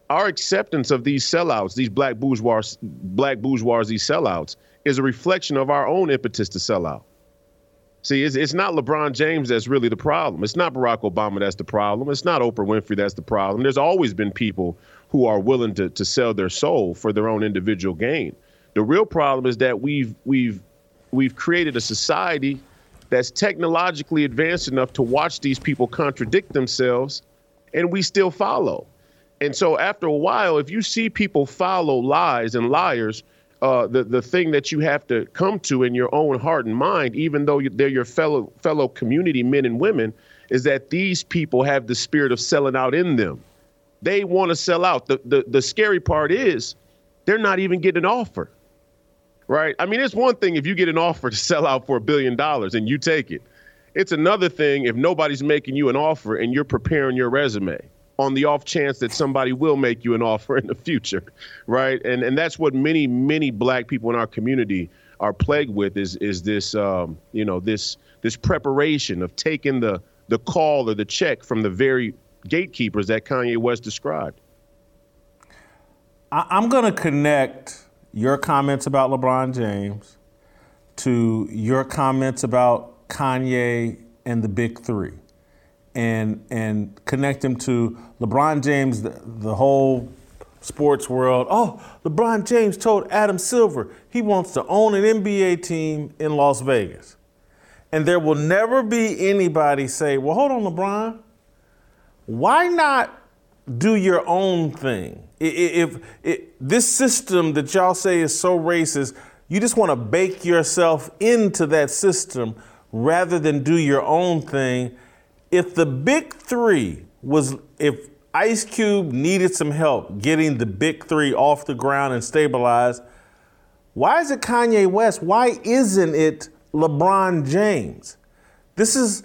Our acceptance of these sellouts, these black bourgeois black bourgeoisie sellouts, is a reflection of our own impetus to sell out. See, it's, it's not LeBron James that's really the problem. It's not Barack Obama that's the problem. It's not Oprah Winfrey that's the problem. There's always been people who are willing to, to sell their soul for their own individual gain. The real problem is that we've we've we've created a society that's technologically advanced enough to watch these people contradict themselves and we still follow. And so after a while, if you see people follow lies and liars, uh, the the thing that you have to come to in your own heart and mind, even though they're your fellow fellow community men and women, is that these people have the spirit of selling out in them. They want to sell out. The, the the scary part is they're not even getting an offer right? I mean, it's one thing if you get an offer to sell out for a billion dollars and you take it. It's another thing if nobody's making you an offer and you're preparing your resume. On the off chance that somebody will make you an offer in the future, right? And and that's what many many black people in our community are plagued with is is this um, you know this this preparation of taking the the call or the check from the very gatekeepers that Kanye West described.
I'm going to connect your comments about LeBron James to your comments about Kanye and the Big Three, and and connect them to LeBron James, the, the whole sports world. Oh, LeBron James told Adam Silver he wants to own an NBA team in Las Vegas. And there will never be anybody say, well, hold on, LeBron. Why not do your own thing? If, if, if this system that y'all say is so racist, you just want to bake yourself into that system rather than do your own thing. If the big three was, if Ice Cube needed some help getting the big three off the ground and stabilized, why is it Kanye West? Why isn't it LeBron James? This is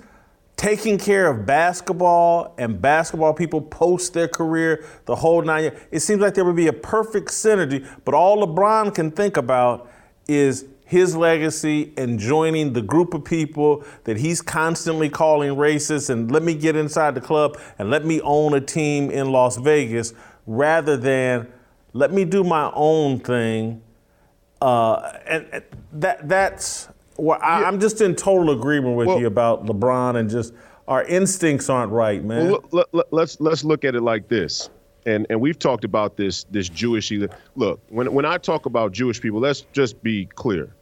taking care of basketball and basketball people post their career, the whole nine years. It seems like there would be a perfect synergy, but all LeBron can think about is his legacy and joining the group of people that he's constantly calling racist and let me get inside the club and let me own a team in Las Vegas rather than let me do my own thing. Uh, and, and that that's well, I, am just in total agreement with well, you about LeBron and just our instincts aren't right, man.
Well, let, us let, let's, let's look at it like this, and and we've talked about this this Jewish. Look, when when I talk about Jewish people, let's just be clear.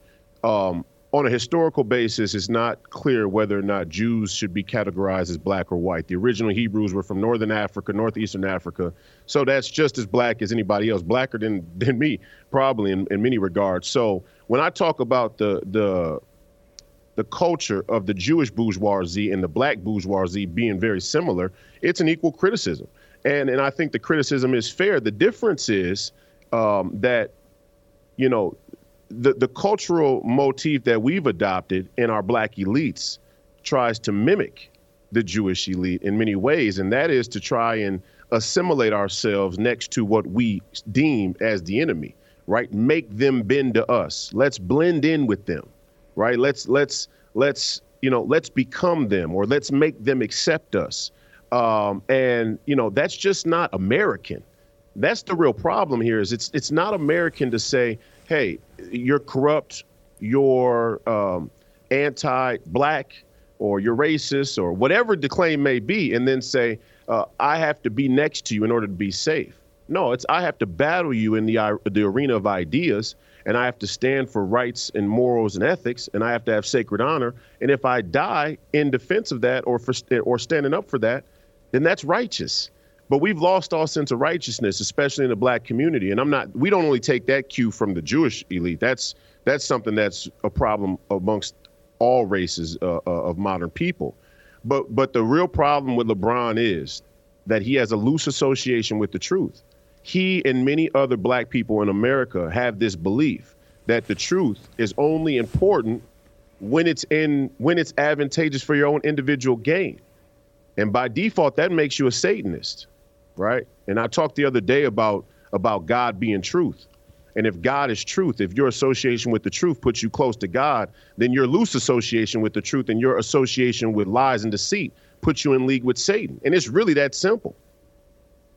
Um, on a historical basis, it's not clear whether or not Jews should be categorized as black or white. The original Hebrews were from northern Africa, northeastern Africa, so that's just as black as anybody else, blacker than than me, probably in, in many regards. So when I talk about the the the culture of the Jewish bourgeoisie and the black bourgeoisie being very similar, it's an equal criticism. And and I think the criticism is fair. The difference is um, that, you know, the, the cultural motif that we've adopted in our black elites tries to mimic the Jewish elite in many ways, and that is to try and assimilate ourselves next to what we deem as the enemy, right? Make them bend to us. Let's blend in with them right? Let's let's let's you know let's become them or let's make them accept us. Um, and you know that's just not American. That's the real problem here. Is it's it's not American to say, hey, you're corrupt, you're um, anti-black, or you're racist, or whatever the claim may be, and then say, uh, I have to be next to you in order to be safe. No, it's I have to battle you in the the arena of ideas and I have to stand for rights and morals and ethics, and I have to have sacred honor. And if I die in defense of that or for or standing up for that, then that's righteous. But we've lost all sense of righteousness, especially in the black community. And I'm not. We don't only take that cue from the Jewish elite. That's that's something that's a problem amongst all races uh, uh, of modern people. But but the real problem with LeBron is that he has a loose association with the truth he and many other black people in America have this belief that the truth is only important when it's in when it's advantageous for your own individual gain. And by default that makes you a satanist, right? And I talked the other day about about God being truth. And if God is truth, if your association with the truth puts you close to God, then your loose association with the truth and your association with lies and deceit puts you in league with Satan. And it's really that simple.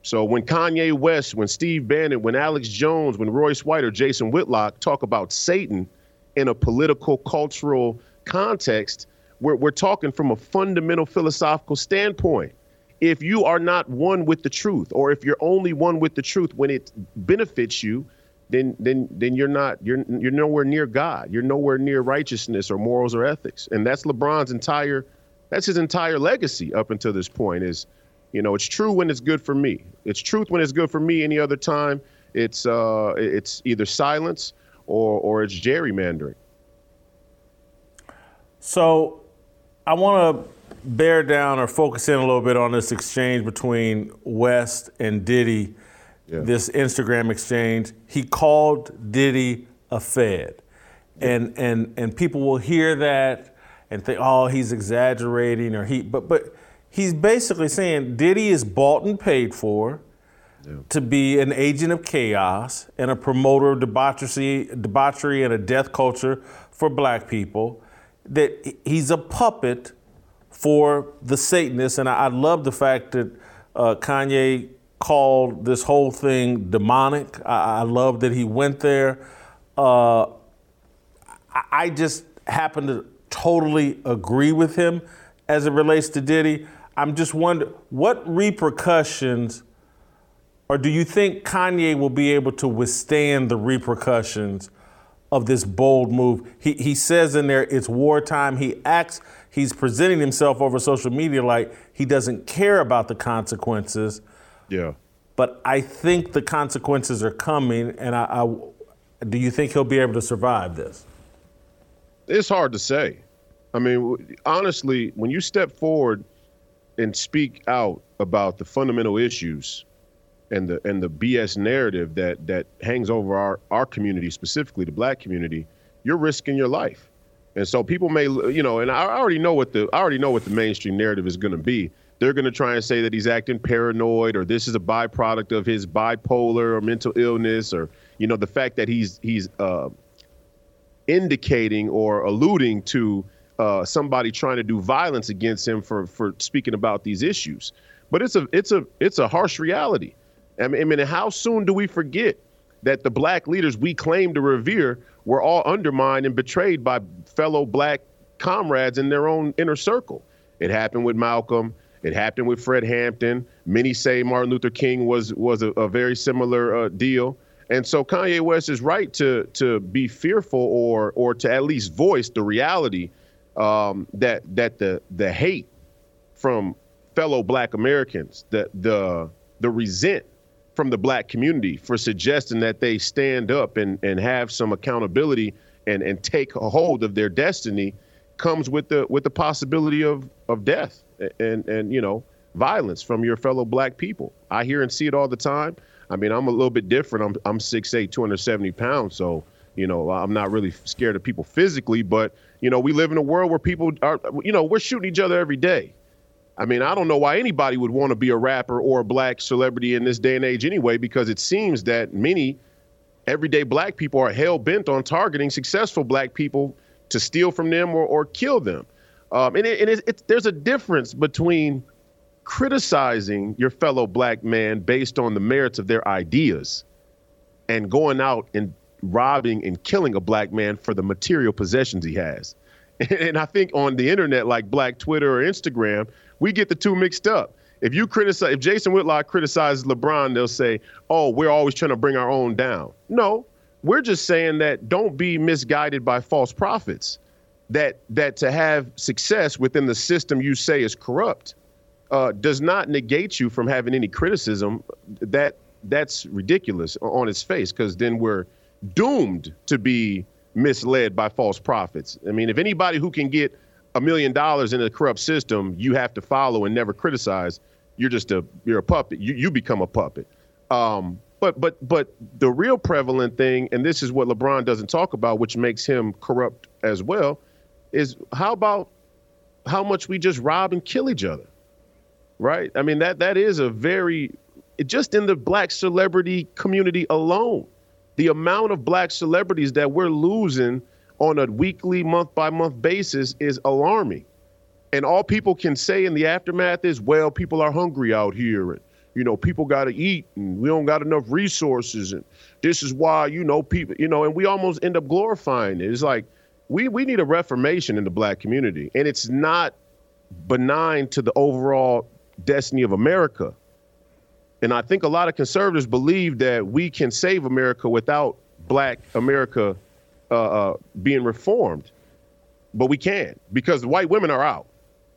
So when Kanye West, when Steve Bannon, when Alex Jones, when Royce White or Jason Whitlock talk about Satan in a political, cultural context, we're, we're talking from a fundamental philosophical standpoint. If you are not one with the truth, or if you're only one with the truth when it benefits you, then then then you're not you're you're nowhere near God. You're nowhere near righteousness or morals or ethics. And that's LeBron's entire that's his entire legacy up until this point is you know, it's true when it's good for me. It's truth when it's good for me. Any other time, it's uh, it's either silence or or it's gerrymandering.
So, I want to bear down or focus in a little bit on this exchange between West and Diddy. Yeah. This Instagram exchange. He called Diddy a Fed, and and and people will hear that and think, oh, he's exaggerating, or he. But but he's basically saying Diddy is bought and paid for to be an agent of chaos and a promoter of debauchery, debauchery and a death culture for black people. That he's a puppet for the Satanists, and I, I love the fact that uh, Kanye called this whole thing demonic. I, I love that he went there. Uh, I, just happen to totally agree with him as it relates to Diddy. I'm just wondering what repercussions, or do you think Kanye will be able to withstand the repercussions of this bold move? He, he says in there it's wartime. He acts, he's presenting himself over social media like he doesn't care about the consequences.
Yeah.
But I think the consequences are coming, and I, I do you think he'll be able to survive this?
It's hard to say. I mean, honestly, when you step forward and speak out about the fundamental issues and the and the BS narrative that that hangs over our our community, specifically the black community, you're risking your life. And so people may, you know, and I already know what the I already know what the mainstream narrative is going to be. They're going to try and say that he's acting paranoid, or this is a byproduct of his bipolar or mental illness, or you know, the fact that he's he's uh, indicating or alluding to uh, somebody trying to do violence against him for for speaking about these issues. But it's a it's a it's a harsh reality. I mean, I mean, how soon do we forget that the black leaders we claim to revere were all undermined and betrayed by fellow black comrades in their own inner circle? It happened with Malcolm. It happened with Fred Hampton. Many say Martin Luther King was was a, a very similar uh, deal. And so Kanye West is right to to be fearful or or to at least voice the reality um, that that the the hate from fellow Black Americans, the the the resent from the Black community for suggesting that they stand up and and have some accountability and and take a hold of their destiny, comes with the with the possibility of of death and and you know violence from your fellow Black people. I hear and see it all the time. I mean, I'm a little bit different. I'm I'm 6'8", 270 pounds, so you know I'm not really scared of people physically, but you know, we live in a world where people are, you know, we're shooting each other every day. I mean, I don't know why anybody would want to be a rapper or a black celebrity in this day and age anyway, because it seems that many everyday black people are hell bent on targeting successful black people to steal from them or, or kill them. Um, and it, and it, it, there's a difference between criticizing your fellow black man based on the merits of their ideas and going out and robbing and killing a black man for the material possessions he has. And I think on the internet, like Black Twitter or Instagram, we get the two mixed up. If you criticize, if Jason Whitlock criticizes LeBron, they'll say, "Oh, we're always trying to bring our own down." No, we're just saying that don't be misguided by false prophets. That that to have success within the system you say is corrupt uh, does not negate you from having any criticism. That that's ridiculous on its face because then we're doomed to be misled by false prophets. I mean, if anybody who can get a million dollars in a corrupt system, you have to follow and never criticize. You're just a you're a puppet. You you become a puppet. Um, but but but the real prevalent thing, and this is what LeBron doesn't talk about, which makes him corrupt as well, is how about how much we just rob and kill each other, right? I mean that that is a very just in the black celebrity community alone the amount of black celebrities that we're losing on a weekly, month by month basis is alarming. And all people can say in the aftermath is, well, people are hungry out here. And, you know, people got to eat and we don't got enough resources. And this is why, you know, people, you know, and we almost end up glorifying it. It's like we, we need a reformation in the black community. And it's not benign to the overall destiny of America. And I think a lot of conservatives believe that we can save America without black America uh, uh, being reformed. But we can because the white women are out.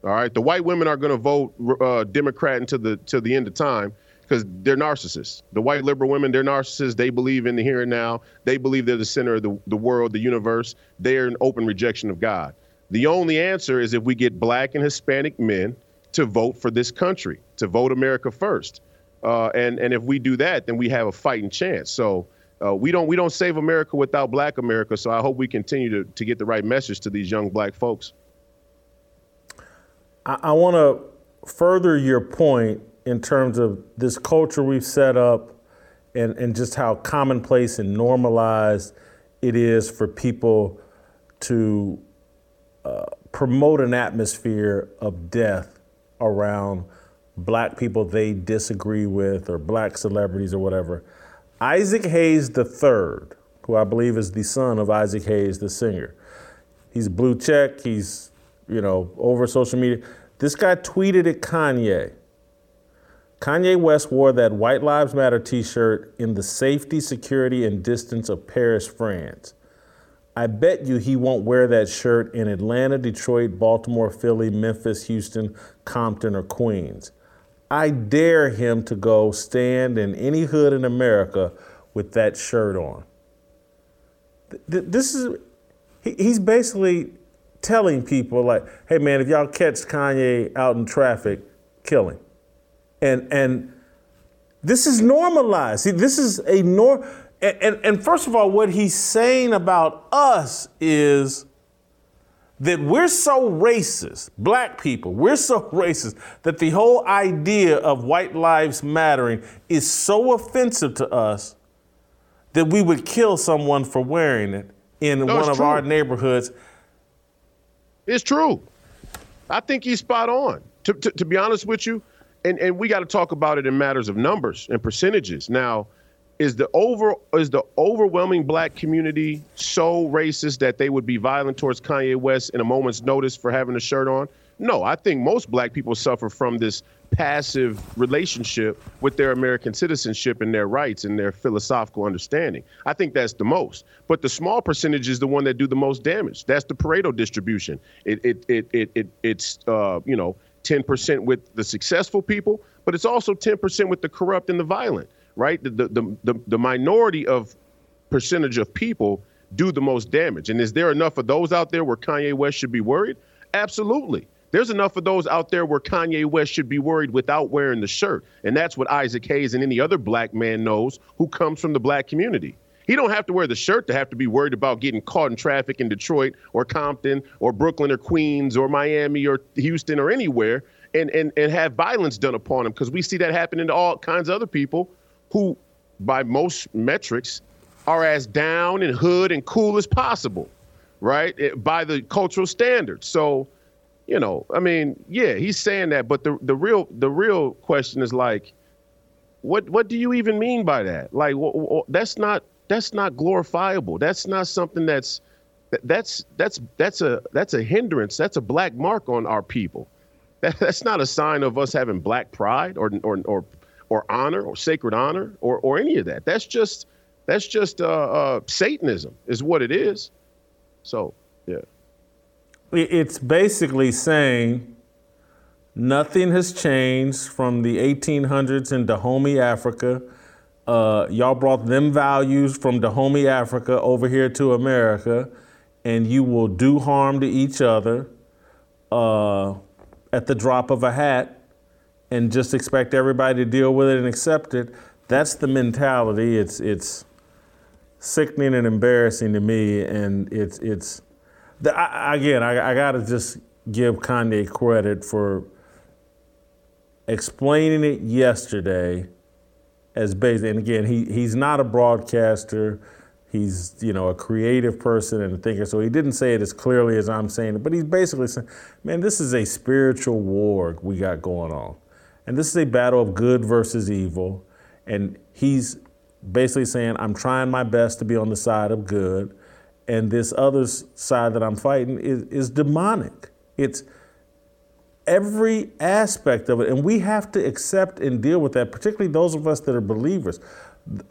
All right, the white women are going to vote uh, Democrat until the till the end of time because they're narcissists. The white liberal women, they're narcissists. They believe in the here and now. They believe they're the center of the, the world, the universe. They're an open rejection of God. The only answer is if we get black and Hispanic men to vote for this country, to vote America first. Uh, and and if we do that, then we have a fighting chance. So uh, we don't we don't save America without Black America. So I hope we continue to to get the right message to these young Black folks.
I, I want to further your point in terms of this culture we've set up and, and just how commonplace and normalized it is for people to uh, promote an atmosphere of death around black people they disagree with or black celebrities or whatever. Isaac Hayes III, who I believe is the son of Isaac Hayes, the singer, he's blue check, he's, you know, over social media. This guy tweeted at Kanye. Kanye West wore that White Lives Matter t shirt in the safety, security, and distance of Paris, France. I bet you he won't wear that shirt in Atlanta, Detroit, Baltimore, Philly, Memphis, Houston, Compton, or Queens. I dare him to go stand in any hood in America with that shirt on. This is, he's basically telling people, like, hey man, if y'all catch Kanye out in traffic, kill him. And, and this is normalized. See, this is a norm and, and, and first of all, what he's saying about us is that we're so racist, black people, we're so racist that the whole idea of white lives mattering is so offensive to us that we would kill someone for wearing it in no, one of true. our neighborhoods.
It's true. I think he's spot on. To, to, to be honest with you, and, and we got to talk about it in matters of numbers and percentages. Now, is the over is the overwhelming black community so racist that they would be violent towards Kanye West in a moment's notice for having a shirt on? No, I think most black people suffer from this passive relationship with their American citizenship and their rights and their philosophical understanding. I think that's the most. But the small percentage is the one that do the most damage. That's the Pareto distribution. It it it it, it it's uh, you know 10% with the successful people, but it's also 10% with the corrupt and the violent right? The, the, the, the minority of percentage of people do the most damage. And is there enough of those out there where Kanye West should be worried? Absolutely. There's enough of those out there where Kanye West should be worried without wearing the shirt. And that's what Isaac Hayes and any other black man knows who comes from the black community. He don't have to wear the shirt to have to be worried about getting caught in traffic in Detroit or Compton or Brooklyn or Queens or Miami or Houston or anywhere and, and, and have violence done upon him because we see that happening to all kinds of other people who, by most metrics, are as down and hood and cool as possible, right? It, by the cultural standards. So, you know, I mean, yeah, he's saying that, but the the real the real question is like, what what do you even mean by that? Like, wh- wh- that's not that's not glorifiable. That's not something that's that's that's that's a that's a hindrance. That's a black mark on our people. That, that's not a sign of us having black pride or or or or honor or sacred honor or, or any of that. That's just that's just uh, uh, Satanism is what it is. So yeah,
it's basically saying nothing has changed from the 1800s in Dahomey, Africa. Uh, y'all brought them values from Dahomey, Africa, over here to America, and you will do harm to each other uh, at the drop of a hat and just expect everybody to deal with it and accept it. That's the mentality. It's it's sickening and embarrassing to me, and it's it's the, I, again I, I got to just give Kanye credit for explaining it yesterday as basic. And again, he he's not a broadcaster. He's you know a creative person and a thinker, so he didn't say it as clearly as I'm saying it. But he's basically saying, "Man, this is a spiritual war we got going on." And this is a battle of good versus evil. And he's basically saying, I'm trying my best to be on the side of good. And this other side that I'm fighting is, is demonic. It's every aspect of it. And we have to accept and deal with that, particularly those of us that are believers.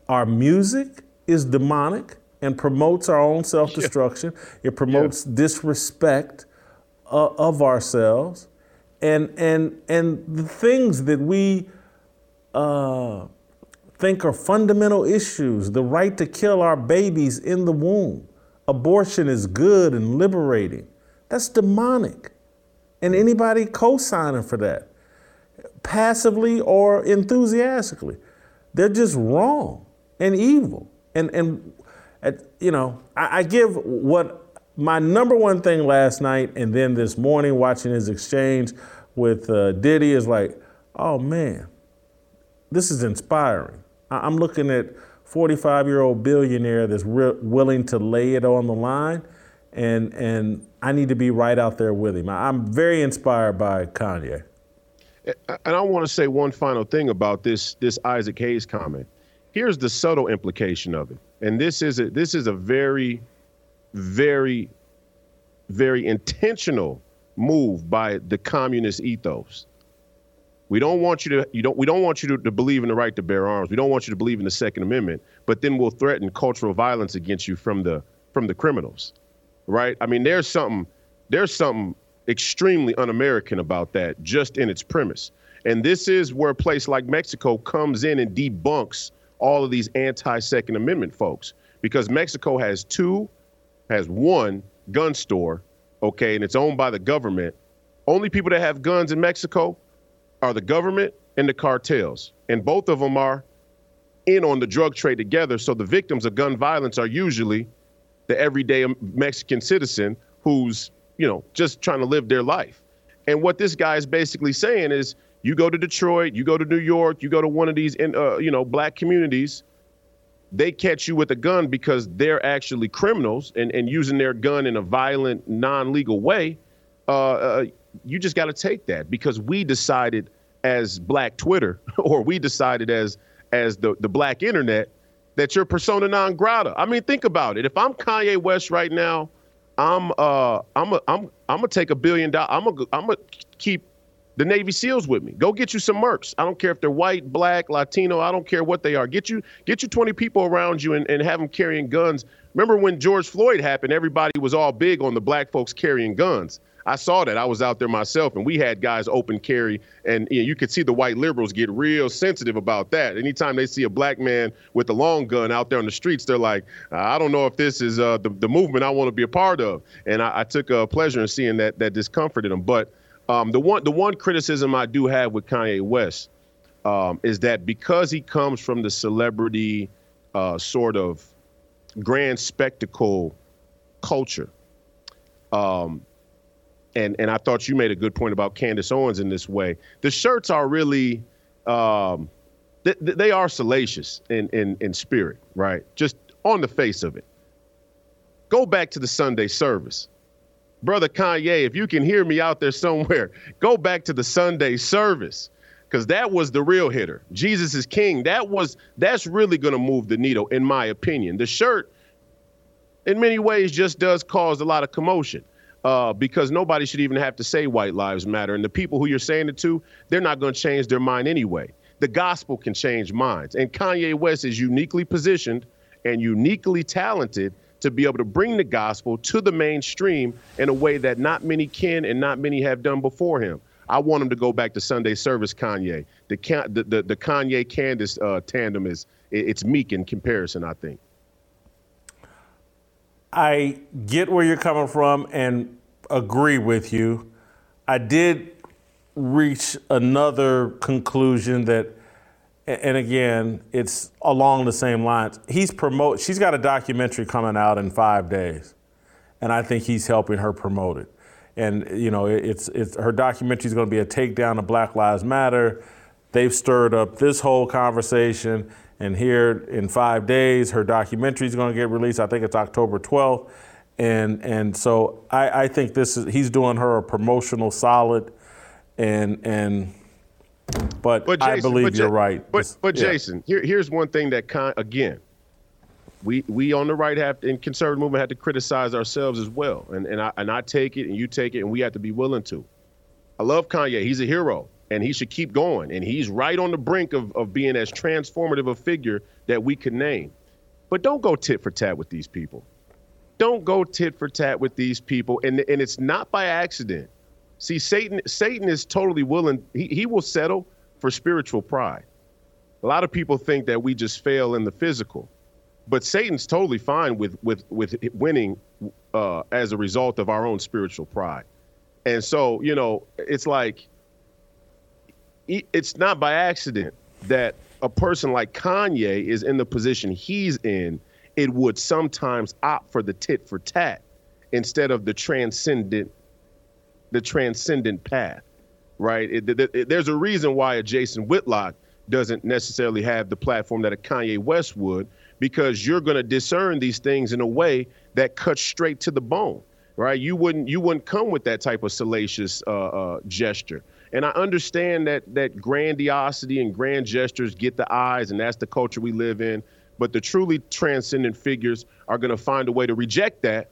Our music is demonic and promotes our own self destruction, yeah. it promotes yeah. disrespect uh, of ourselves and and and the things that we uh, think are fundamental issues the right to kill our babies in the womb abortion is good and liberating. That's demonic. And anybody co-signing for that passively or enthusiastically they're just wrong and evil. And and you know I, I give what my number one thing last night and then this morning watching his exchange with uh, Diddy is like, oh man, this is inspiring. I- am looking at 45 year old billionaire that's re- willing to lay it on the line, and and I need to be right out there with him. I'm very inspired by Kanye.
And I want to say one final thing about this this Isaac Hayes comment. Here's the subtle implication of it, and this is a, this is a very, very, very intentional move by the communist ethos. We don't want you to you don't we don't want you to, to, believe in the right to bear arms. We don't want you to believe in the Second Amendment, but then we'll threaten cultural violence against you from the from the criminals. Right? I mean, there's something there's something extremely un-American about that just in its premise. And this is where a place like Mexico comes in and debunks all of these anti-Second Amendment folks because Mexico has two has one gun store, okay, and it's owned by the government. Only people that have guns in Mexico are the government and the cartels, and both of them are in on the drug trade together. So the victims of gun violence are usually the everyday Mexican citizen who's, you know, just trying to live their life. And what this guy is basically saying is, you go to Detroit, you go to New York, you go to one of these, in, uh, you know, black communities. They catch you with a gun because they're actually criminals and, and using their gun in a violent, non-legal way. Uh, uh, you just got to take that because we decided as black Twitter or we decided as as the, the black internet that you're persona non grata. I mean, think about it. If I'm Kanye West right now, I'm uh I'm a, I'm I'm gonna take a billion dollars. I'm gonna I'm gonna keep the Navy SEALs with me. Go get you some mercs. I don't care if they're white, black, Latino. I don't care what they are. Get you get you 20 people around you and, and have them carrying guns. Remember when George Floyd happened? Everybody was all big on the black folks carrying guns. I saw that. I was out there myself, and we had guys open carry, and you, know, you could see the white liberals get real sensitive about that. Anytime they see a black man with a long gun out there on the streets, they're like, "I don't know if this is uh, the the movement I want to be a part of." And I, I took a pleasure in seeing that that discomforted them. But um, the one the one criticism I do have with Kanye West um, is that because he comes from the celebrity uh, sort of grand spectacle culture. Um, and and I thought you made a good point about Candace Owens in this way. The shirts are really, um, th- they are salacious in, in in spirit, right? Just on the face of it. Go back to the Sunday service, brother Kanye. If you can hear me out there somewhere, go back to the Sunday service because that was the real hitter. Jesus is King. That was that's really going to move the needle, in my opinion. The shirt, in many ways, just does cause a lot of commotion uh, because nobody should even have to say white lives matter. And the people who you're saying it to, they're not going to change their mind anyway. The gospel can change minds. And Kanye West is uniquely positioned and uniquely talented to be able to bring the gospel to the mainstream in a way that not many can and not many have done before him. I want him to go back to Sunday service, Kanye. The the the, the Kanye Candace uh, tandem is it's meek in comparison, I think.
I get where you're coming from and agree with you. I did reach another conclusion that, and again, it's along the same lines. He's promote. She's got a documentary coming out in five days, and I think he's helping her promote it. And you know, it's it's her documentary is going to be a takedown of Black Lives Matter. They've stirred up this whole conversation and here in five days, her documentary is going to get released. I think it's October 12th. And, and so I, I think this is, he's doing her a promotional solid. And, and, but, but Jason, I believe you're right.
But, but yeah. Jason, here, here's one thing that, con- again, we, we on the right have in conservative movement have to criticize ourselves as well. And, and, I, and I take it and you take it and we have to be willing to. I love Kanye. He's a hero and he should keep going. And he's right on the brink of, of being as transformative a figure that we could name. But don't go tit for tat with these people. Don't go tit for tat with these people. And, and it's not by accident. See, Satan, Satan is totally willing, he, he will settle for spiritual pride. A lot of people think that we just fail in the physical, but Satan's totally fine with with with winning uh, as a result of our own spiritual pride. And so, you know, it's like it's not by accident that a person like Kanye is in the position he's in. It would sometimes opt for the tit for tat instead of the transcendent, the transcendent path. right? It, it, it, there's a reason why a Jason Whitlock doesn't necessarily have the platform that a Kanye West would, because you're going to discern these things in a way that cuts straight to the bone, right? You wouldn't you wouldn't come with that type of salacious uh, uh, gesture. And I understand that that grandiosity and grand gestures get the eyes, and that's the culture we live in. But the truly transcendent figures are going to find a way to reject that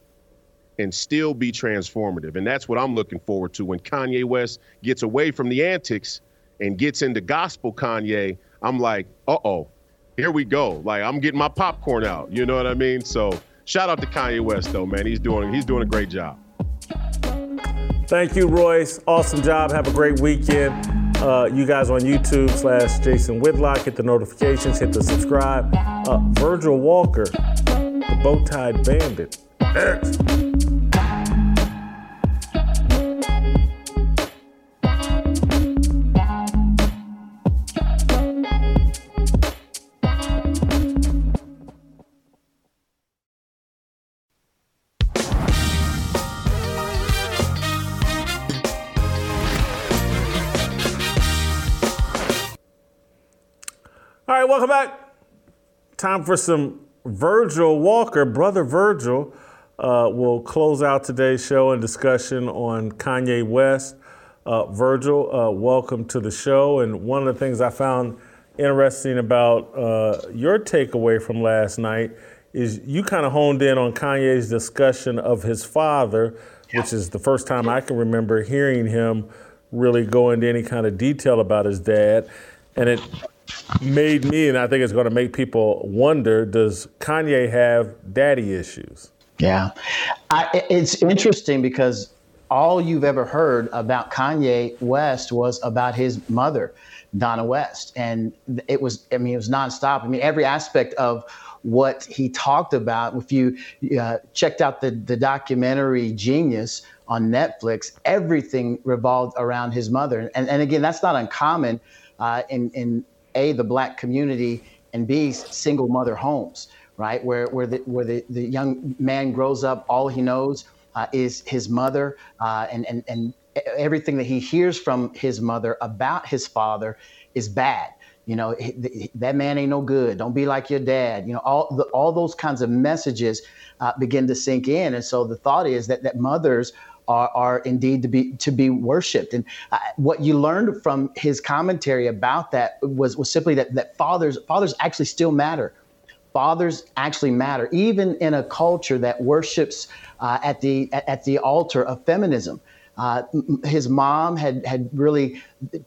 and still be transformative. And that's what I'm looking forward to when Kanye West gets away from the antics and gets into gospel Kanye. I'm like, uh oh, here we go. Like I'm getting my popcorn out. You know what I mean? So shout out to Kanye West though, man. He's doing he's doing a great job.
Thank you, Royce. Awesome job. Have a great weekend. Uh, you guys on YouTube slash Jason Whitlock. Hit the notifications, hit the subscribe. Uh, Virgil Walker, the bow tied bandit. Welcome back. Time for some Virgil Walker. Brother Virgil uh, will close out today's show and discussion on Kanye West. Uh, Virgil, uh, welcome to the show. And one of the things I found interesting about uh, your takeaway from last night is you kind of honed in on Kanye's discussion of his father, which is the first time I can remember hearing him really go into any kind of detail about his dad. And it made me, and I think it's going to make people wonder: Does Kanye have daddy issues?
Yeah, I, it's interesting because all you've ever heard about Kanye West was about his mother, Donna West, and it was. I mean, it was nonstop. I mean, every aspect of what he talked about. If you uh, checked out the the documentary Genius on Netflix, everything revolved around his mother. And and again, that's not uncommon uh, in in a the black community and b single mother homes right? Where where the where the, the young man grows up all he knows uh, is his mother uh, and and and everything that he hears from his mother about his father is bad. You know that man ain't no good. Don't be like your dad. You know all the, all those kinds of messages uh, begin to sink in. And so the thought is that that mothers are, are indeed to be to be worshipped. And uh, what you learned from his commentary about that was was simply that that fathers fathers actually still matter. Fathers actually matter, even in a culture that worships uh, at the at, at, the altar of feminism. Uh, his mom had had really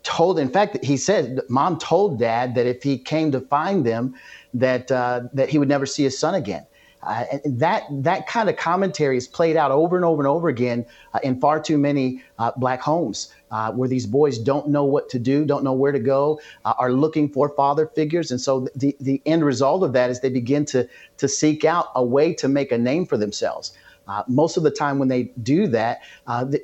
told. In fact, he said, "Mom told Dad that if he came to find them, that uh, that he would never see his son again." Uh, that that kind of commentary is played out over and over and over again uh, in far too many uh, black homes, uh, where these boys don't know what to do, don't know where to go, uh, are looking for father figures, and so the the end result of that is they begin to to seek out a way to make a name for themselves. Uh, most of the time, when they do that,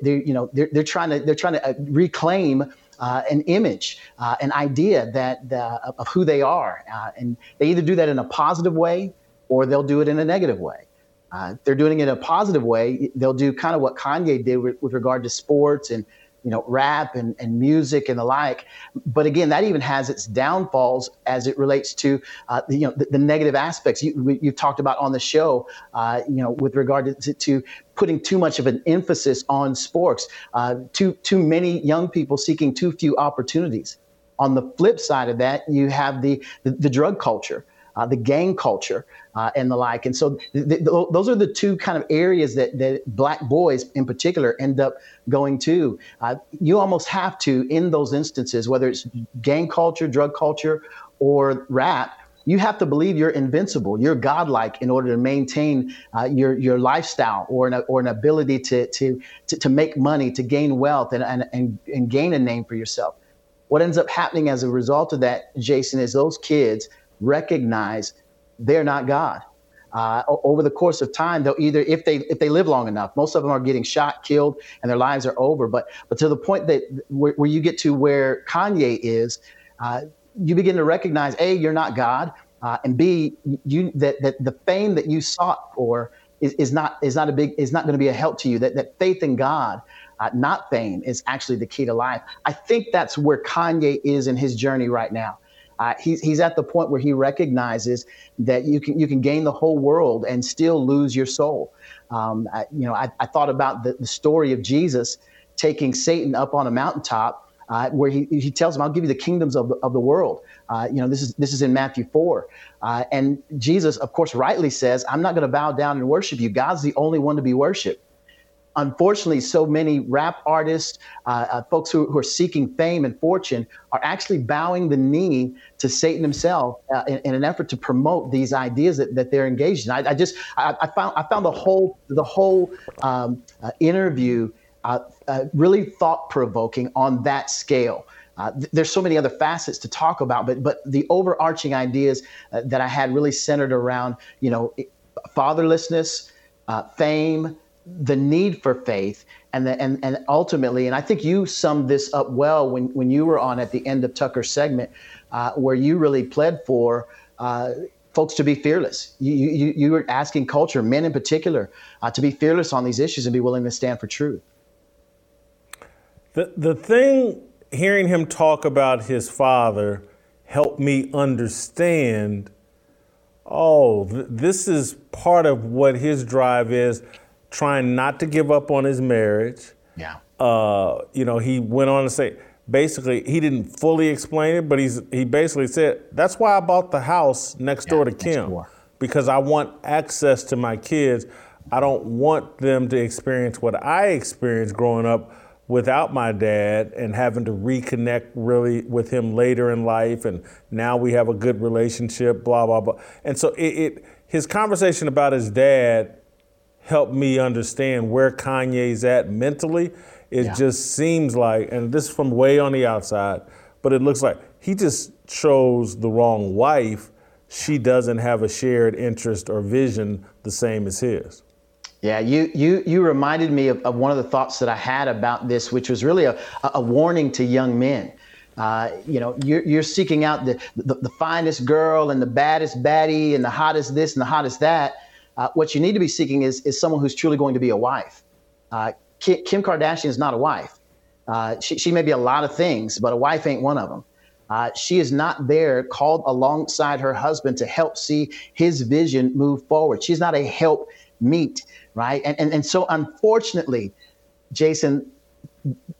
they you know they're, they're trying to they're trying to reclaim. Uh, an image, uh, an idea that of who they are, uh, and they either do that in a positive way or they'll do it in a negative way. Uh, they're doing it in a positive way. They'll do kind of what Kanye did with, with regard to sports and you know rap and, and music and the like. But again, that even has its downfalls as it relates to uh, the, you know the, the, negative aspects you, have talked about on the show. Uh, you know with regard to, to, putting too much of an emphasis on sports, uh, too too many young people seeking too few opportunities. On the flip side of that, you have the, the, the drug culture uh, the gang culture, uh, and the like. And so th- th- those are the two kind of areas that, that black boys in particular end up going to. Uh, you almost have to, in those instances, whether it's gang culture, drug culture, or rap, you have to believe you're invincible, you're godlike in order to maintain uh, your your lifestyle or an, or an ability to, to, to, to make money, to gain wealth, and, and, and, and gain a name for yourself. What ends up happening as a result of that, Jason, is those kids – recognize they're not God. Uh, over the course of time, they'll either, if they if they live long enough, most of them are getting shot, killed, and their lives are over. But but to the point that where, where you get to where Kanye is, uh, you begin to recognize a you're not God, uh, and b you that that the fame that you sought for is, is not is not a big is not going to be a help to you. That that faith in God uh, not fame, is actually the key to life. I think that's where Kanye is in his journey right now. Uh, he's, he's at the point where he recognizes that you can you can gain the whole world and still lose your soul. Um, I, you know, I, I thought about the, the story of Jesus taking Satan up on a mountaintop uh, where he, he tells him, I'll give you the kingdoms of the, of the world. Uh, you know, this is, this is in Matthew 4. Uh, and Jesus, of course, rightly says, I'm not going to bow down and worship you. God's the only one to be worshiped. Unfortunately, so many rap artists, uh, uh, folks who, who, are seeking fame and fortune, are actually bowing the knee to Satan himself uh, in, in, an effort to promote these ideas that, that they're engaged in. I, I just I, I, found I found the whole the whole um, interview uh, uh, really thought provoking on that scale. Uh, th- there's so many other facets to talk about, but but the overarching ideas uh, that I had really centered around, you know, fatherlessness, uh, fame, the need for faith, and the, and and ultimately, and I think you summed this up well when when you were on at the end of Tucker's segment, uh, where you really pled for folks to be fearless. You, you, you were asking culture, men in particular, uh, to be fearless on these issues and be willing to stand for truth.
The, the thing, hearing him talk about his father, helped me understand oh, th- this is part of what his drive is trying not to give up on his marriage.
Yeah.
Uh, you know, he went on to say, basically, he didn't fully explain it, but he's he basically said, that's why I bought the house next yeah, door to Kim. Door. Because I want access to my kids. I don't want them to experience what I experienced growing up without my dad and having to reconnect really with him later in life and now we have a good relationship blah blah blah and so it, it his conversation about his dad helped me understand where kanye's at mentally it yeah. just seems like and this is from way on the outside but it looks like he just chose the wrong wife she doesn't have a shared interest or vision the same as his
yeah, you you you reminded me of, of, one of the thoughts that I had about this, which was really a, a warning to young men. Uh, you know, you're, you're seeking out the, the, the finest girl and the baddest baddie and the hottest this and the hottest that. Uh, what you need to be seeking is is someone who's truly going to be a wife. Uh, Kim Kardashian is not a wife. Uh, she, she may be a lot of things, but a wife ain't one of them. Uh, she is not there called alongside her husband to help see his vision move forward. She's not a help meet right? And, and, and so, unfortunately, Jason,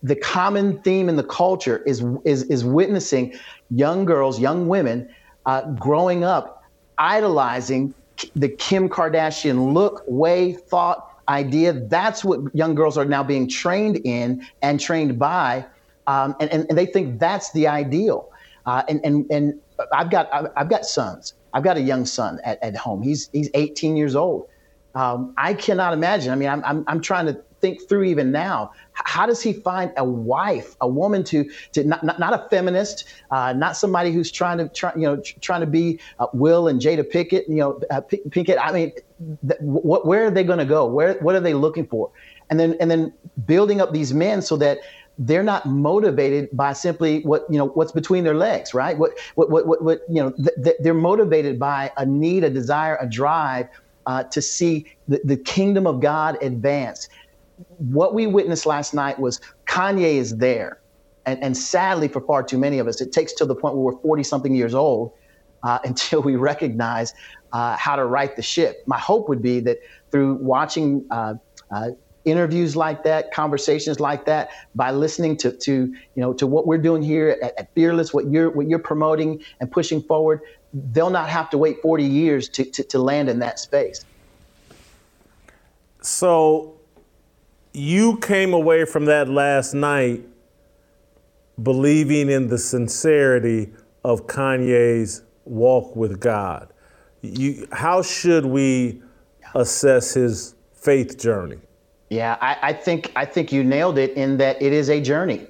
the common theme in the culture is, is, is witnessing young girls, young women uh, growing up idolizing the Kim Kardashian look, way, thought, idea. That's what young girls are now being trained in and trained by. Um, and, and, and, they think that's the ideal. Uh, and, and, and I've got, I've got sons. I've got a young son at, at home. He's, he's 18 years old. Um, I cannot imagine. I mean, I'm, I'm, I'm trying to think through even now. How does he find a wife, a woman to, to not, not, not a feminist, uh, not somebody who's trying to, try, you know, trying to be uh, Will and Jada Pickett, you know, uh, Pinkett. I mean, th- what, where are they going to go? Where, what are they looking for? And then, and then building up these men so that they're not motivated by simply what you know what's between their legs right what what what, what, you know th- they're motivated by a need a desire a drive uh, to see the, the kingdom of God advance. What we witnessed last night was Kanye is there. And, and sadly, for far too many of us, it takes to the point where we're 40 something years old uh, until we recognize uh, how to right the ship. My hope would be that through watching uh, uh, interviews like that, conversations like that, by listening to, to you know to what we're doing here at, at, Fearless, what you're what you're promoting and pushing forward, they'll not have to wait 40 years to, to, to land in that space.
So you came away from that last night believing in the sincerity of Kanye's walk with God. You, how should we assess his faith journey?
Yeah, I, I think I think you nailed it in that it is a journey.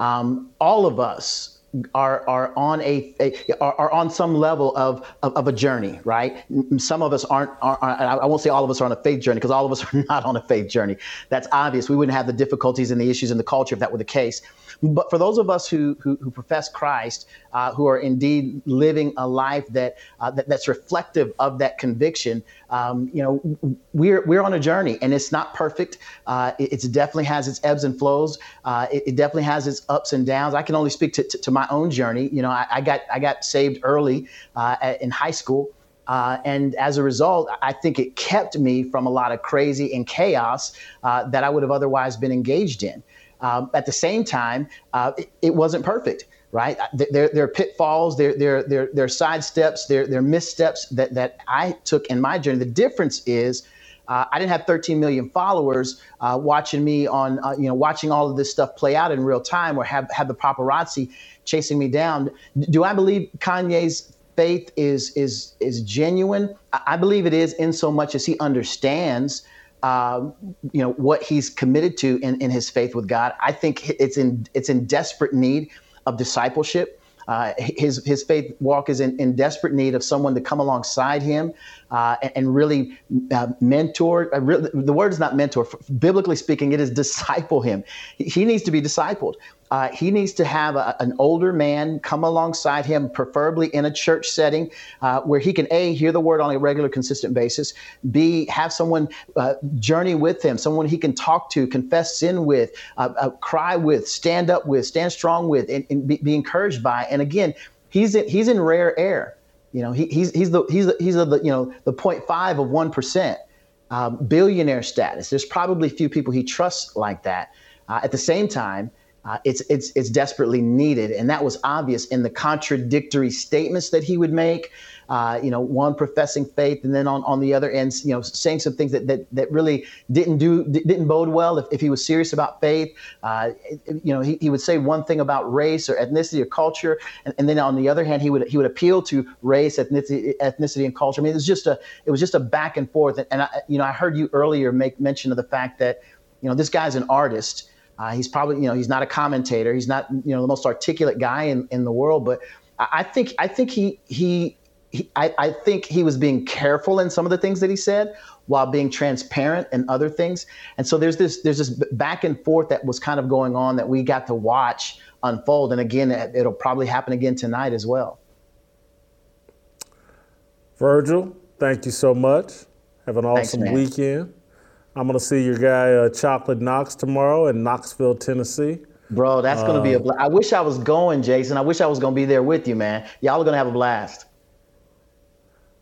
Um, all of us are are on a, a are, are, on some level of, of, of a journey, right? Some of us aren't, aren't, I won't say all of us are on a faith journey because all of us are not on a faith journey. That's obvious. We wouldn't have the difficulties and the issues in the culture if that were the case. But for those of us who, who, who profess Christ, uh, who are indeed living a life that, uh, that that's reflective of that conviction, um, you know, we're we're on a journey, and it's not perfect. Uh, it, it, definitely has its ebbs and flows. Uh, it, it, definitely has its ups and downs. I can only speak to, to, to my own journey. You know, I, I, got I got saved early uh, in high school. Uh, and as a result, I think it kept me from a lot of crazy and chaos uh, that I would have otherwise been engaged in. Um, at the same time, uh, it, it, wasn't perfect, right? There, there are pitfalls, there, there, there, there are side steps, there, there are missteps that, that I took in my journey. The difference is uh, I didn't have 13 million followers uh, watching me on, uh, you know, watching all of this stuff play out in real time or have, have the paparazzi chasing me down. Do I believe Kanye's faith is, is, is genuine? I believe it is in so much as he understands uh, you know what he's committed to in, in his faith with God. I think it's in it's in desperate need of discipleship. Uh, his his faith walk is in, in desperate need of someone to come alongside him uh, and, and, really uh, mentor. Uh, re- the word is not mentor. Biblically speaking, it is disciple him. He needs to be discipled. Uh, he needs to have a, an older man come alongside him, preferably in a church setting uh, where he can a hear the word on a regular, consistent basis. B have someone uh, journey with him, someone he can talk to, confess sin with, uh, uh, cry with, stand up with, stand strong with, and, and be, be, encouraged by. And again, he's in, he's in rare air. You know, he, he's he's the he's the, he's the you know the 0.5 of one percent. Um, billionaire status. There's probably few people he trusts like that. Uh, at the same time, uh, it's it's it's desperately needed, and that was obvious in the contradictory statements that he would make. Uh, you know, one professing faith, and then on, on the other end, you know, saying some things that, that, that really didn't do didn't bode well. If, if he was serious about faith, uh, you know, he, he would say one thing about race or ethnicity or culture, and, and then on the other hand, he would he would appeal to race, ethnicity, ethnicity, and culture. I mean, it was just a it was just a back and forth. And, and I, you know, I heard you earlier make mention of the fact that you know this guy's an artist. Uh, he's probably, you know, he's not a commentator. He's not, you know, the most articulate guy in, in the world. But I think, I think he, he, he I, I think he was being careful in some of the things that he said while being transparent in other things. And so there's this, there's this back and forth that was kind of going on that we got to watch unfold. And again, it'll probably happen again tonight as well.
Virgil, thank you so much. Have an awesome Thanks, weekend. I'm going to see your guy uh, Chocolate Knox tomorrow in Knoxville, Tennessee.
Bro, that's going to be a. Uh, Bl- I wish I was going, Jason. I wish I was going to be there with you, man. Y'all are going to have a blast.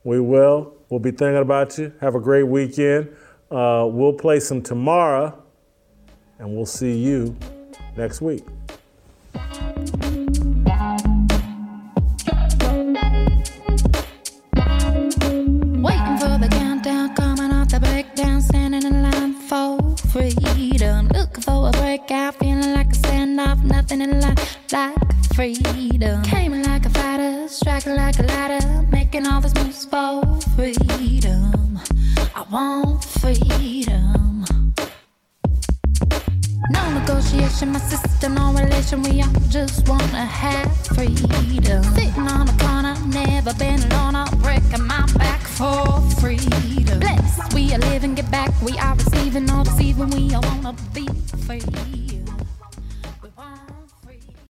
We will. We'll be thinking about you. Have a great weekend. Uh, we'll play some tomorrow, and we'll see you next week.
Breakout, feeling like a standoff, nothing in life like freedom. Came like a fighter, striking like a ladder, making all these moves for freedom. I want freedom. No negotiation, my sister, no relation. We all just wanna have freedom. Sitting on a corner, never been alone. I'm breaking my back for freedom. Blessed, we are living, get back. We are receiving, all deceiving. We all wanna be free.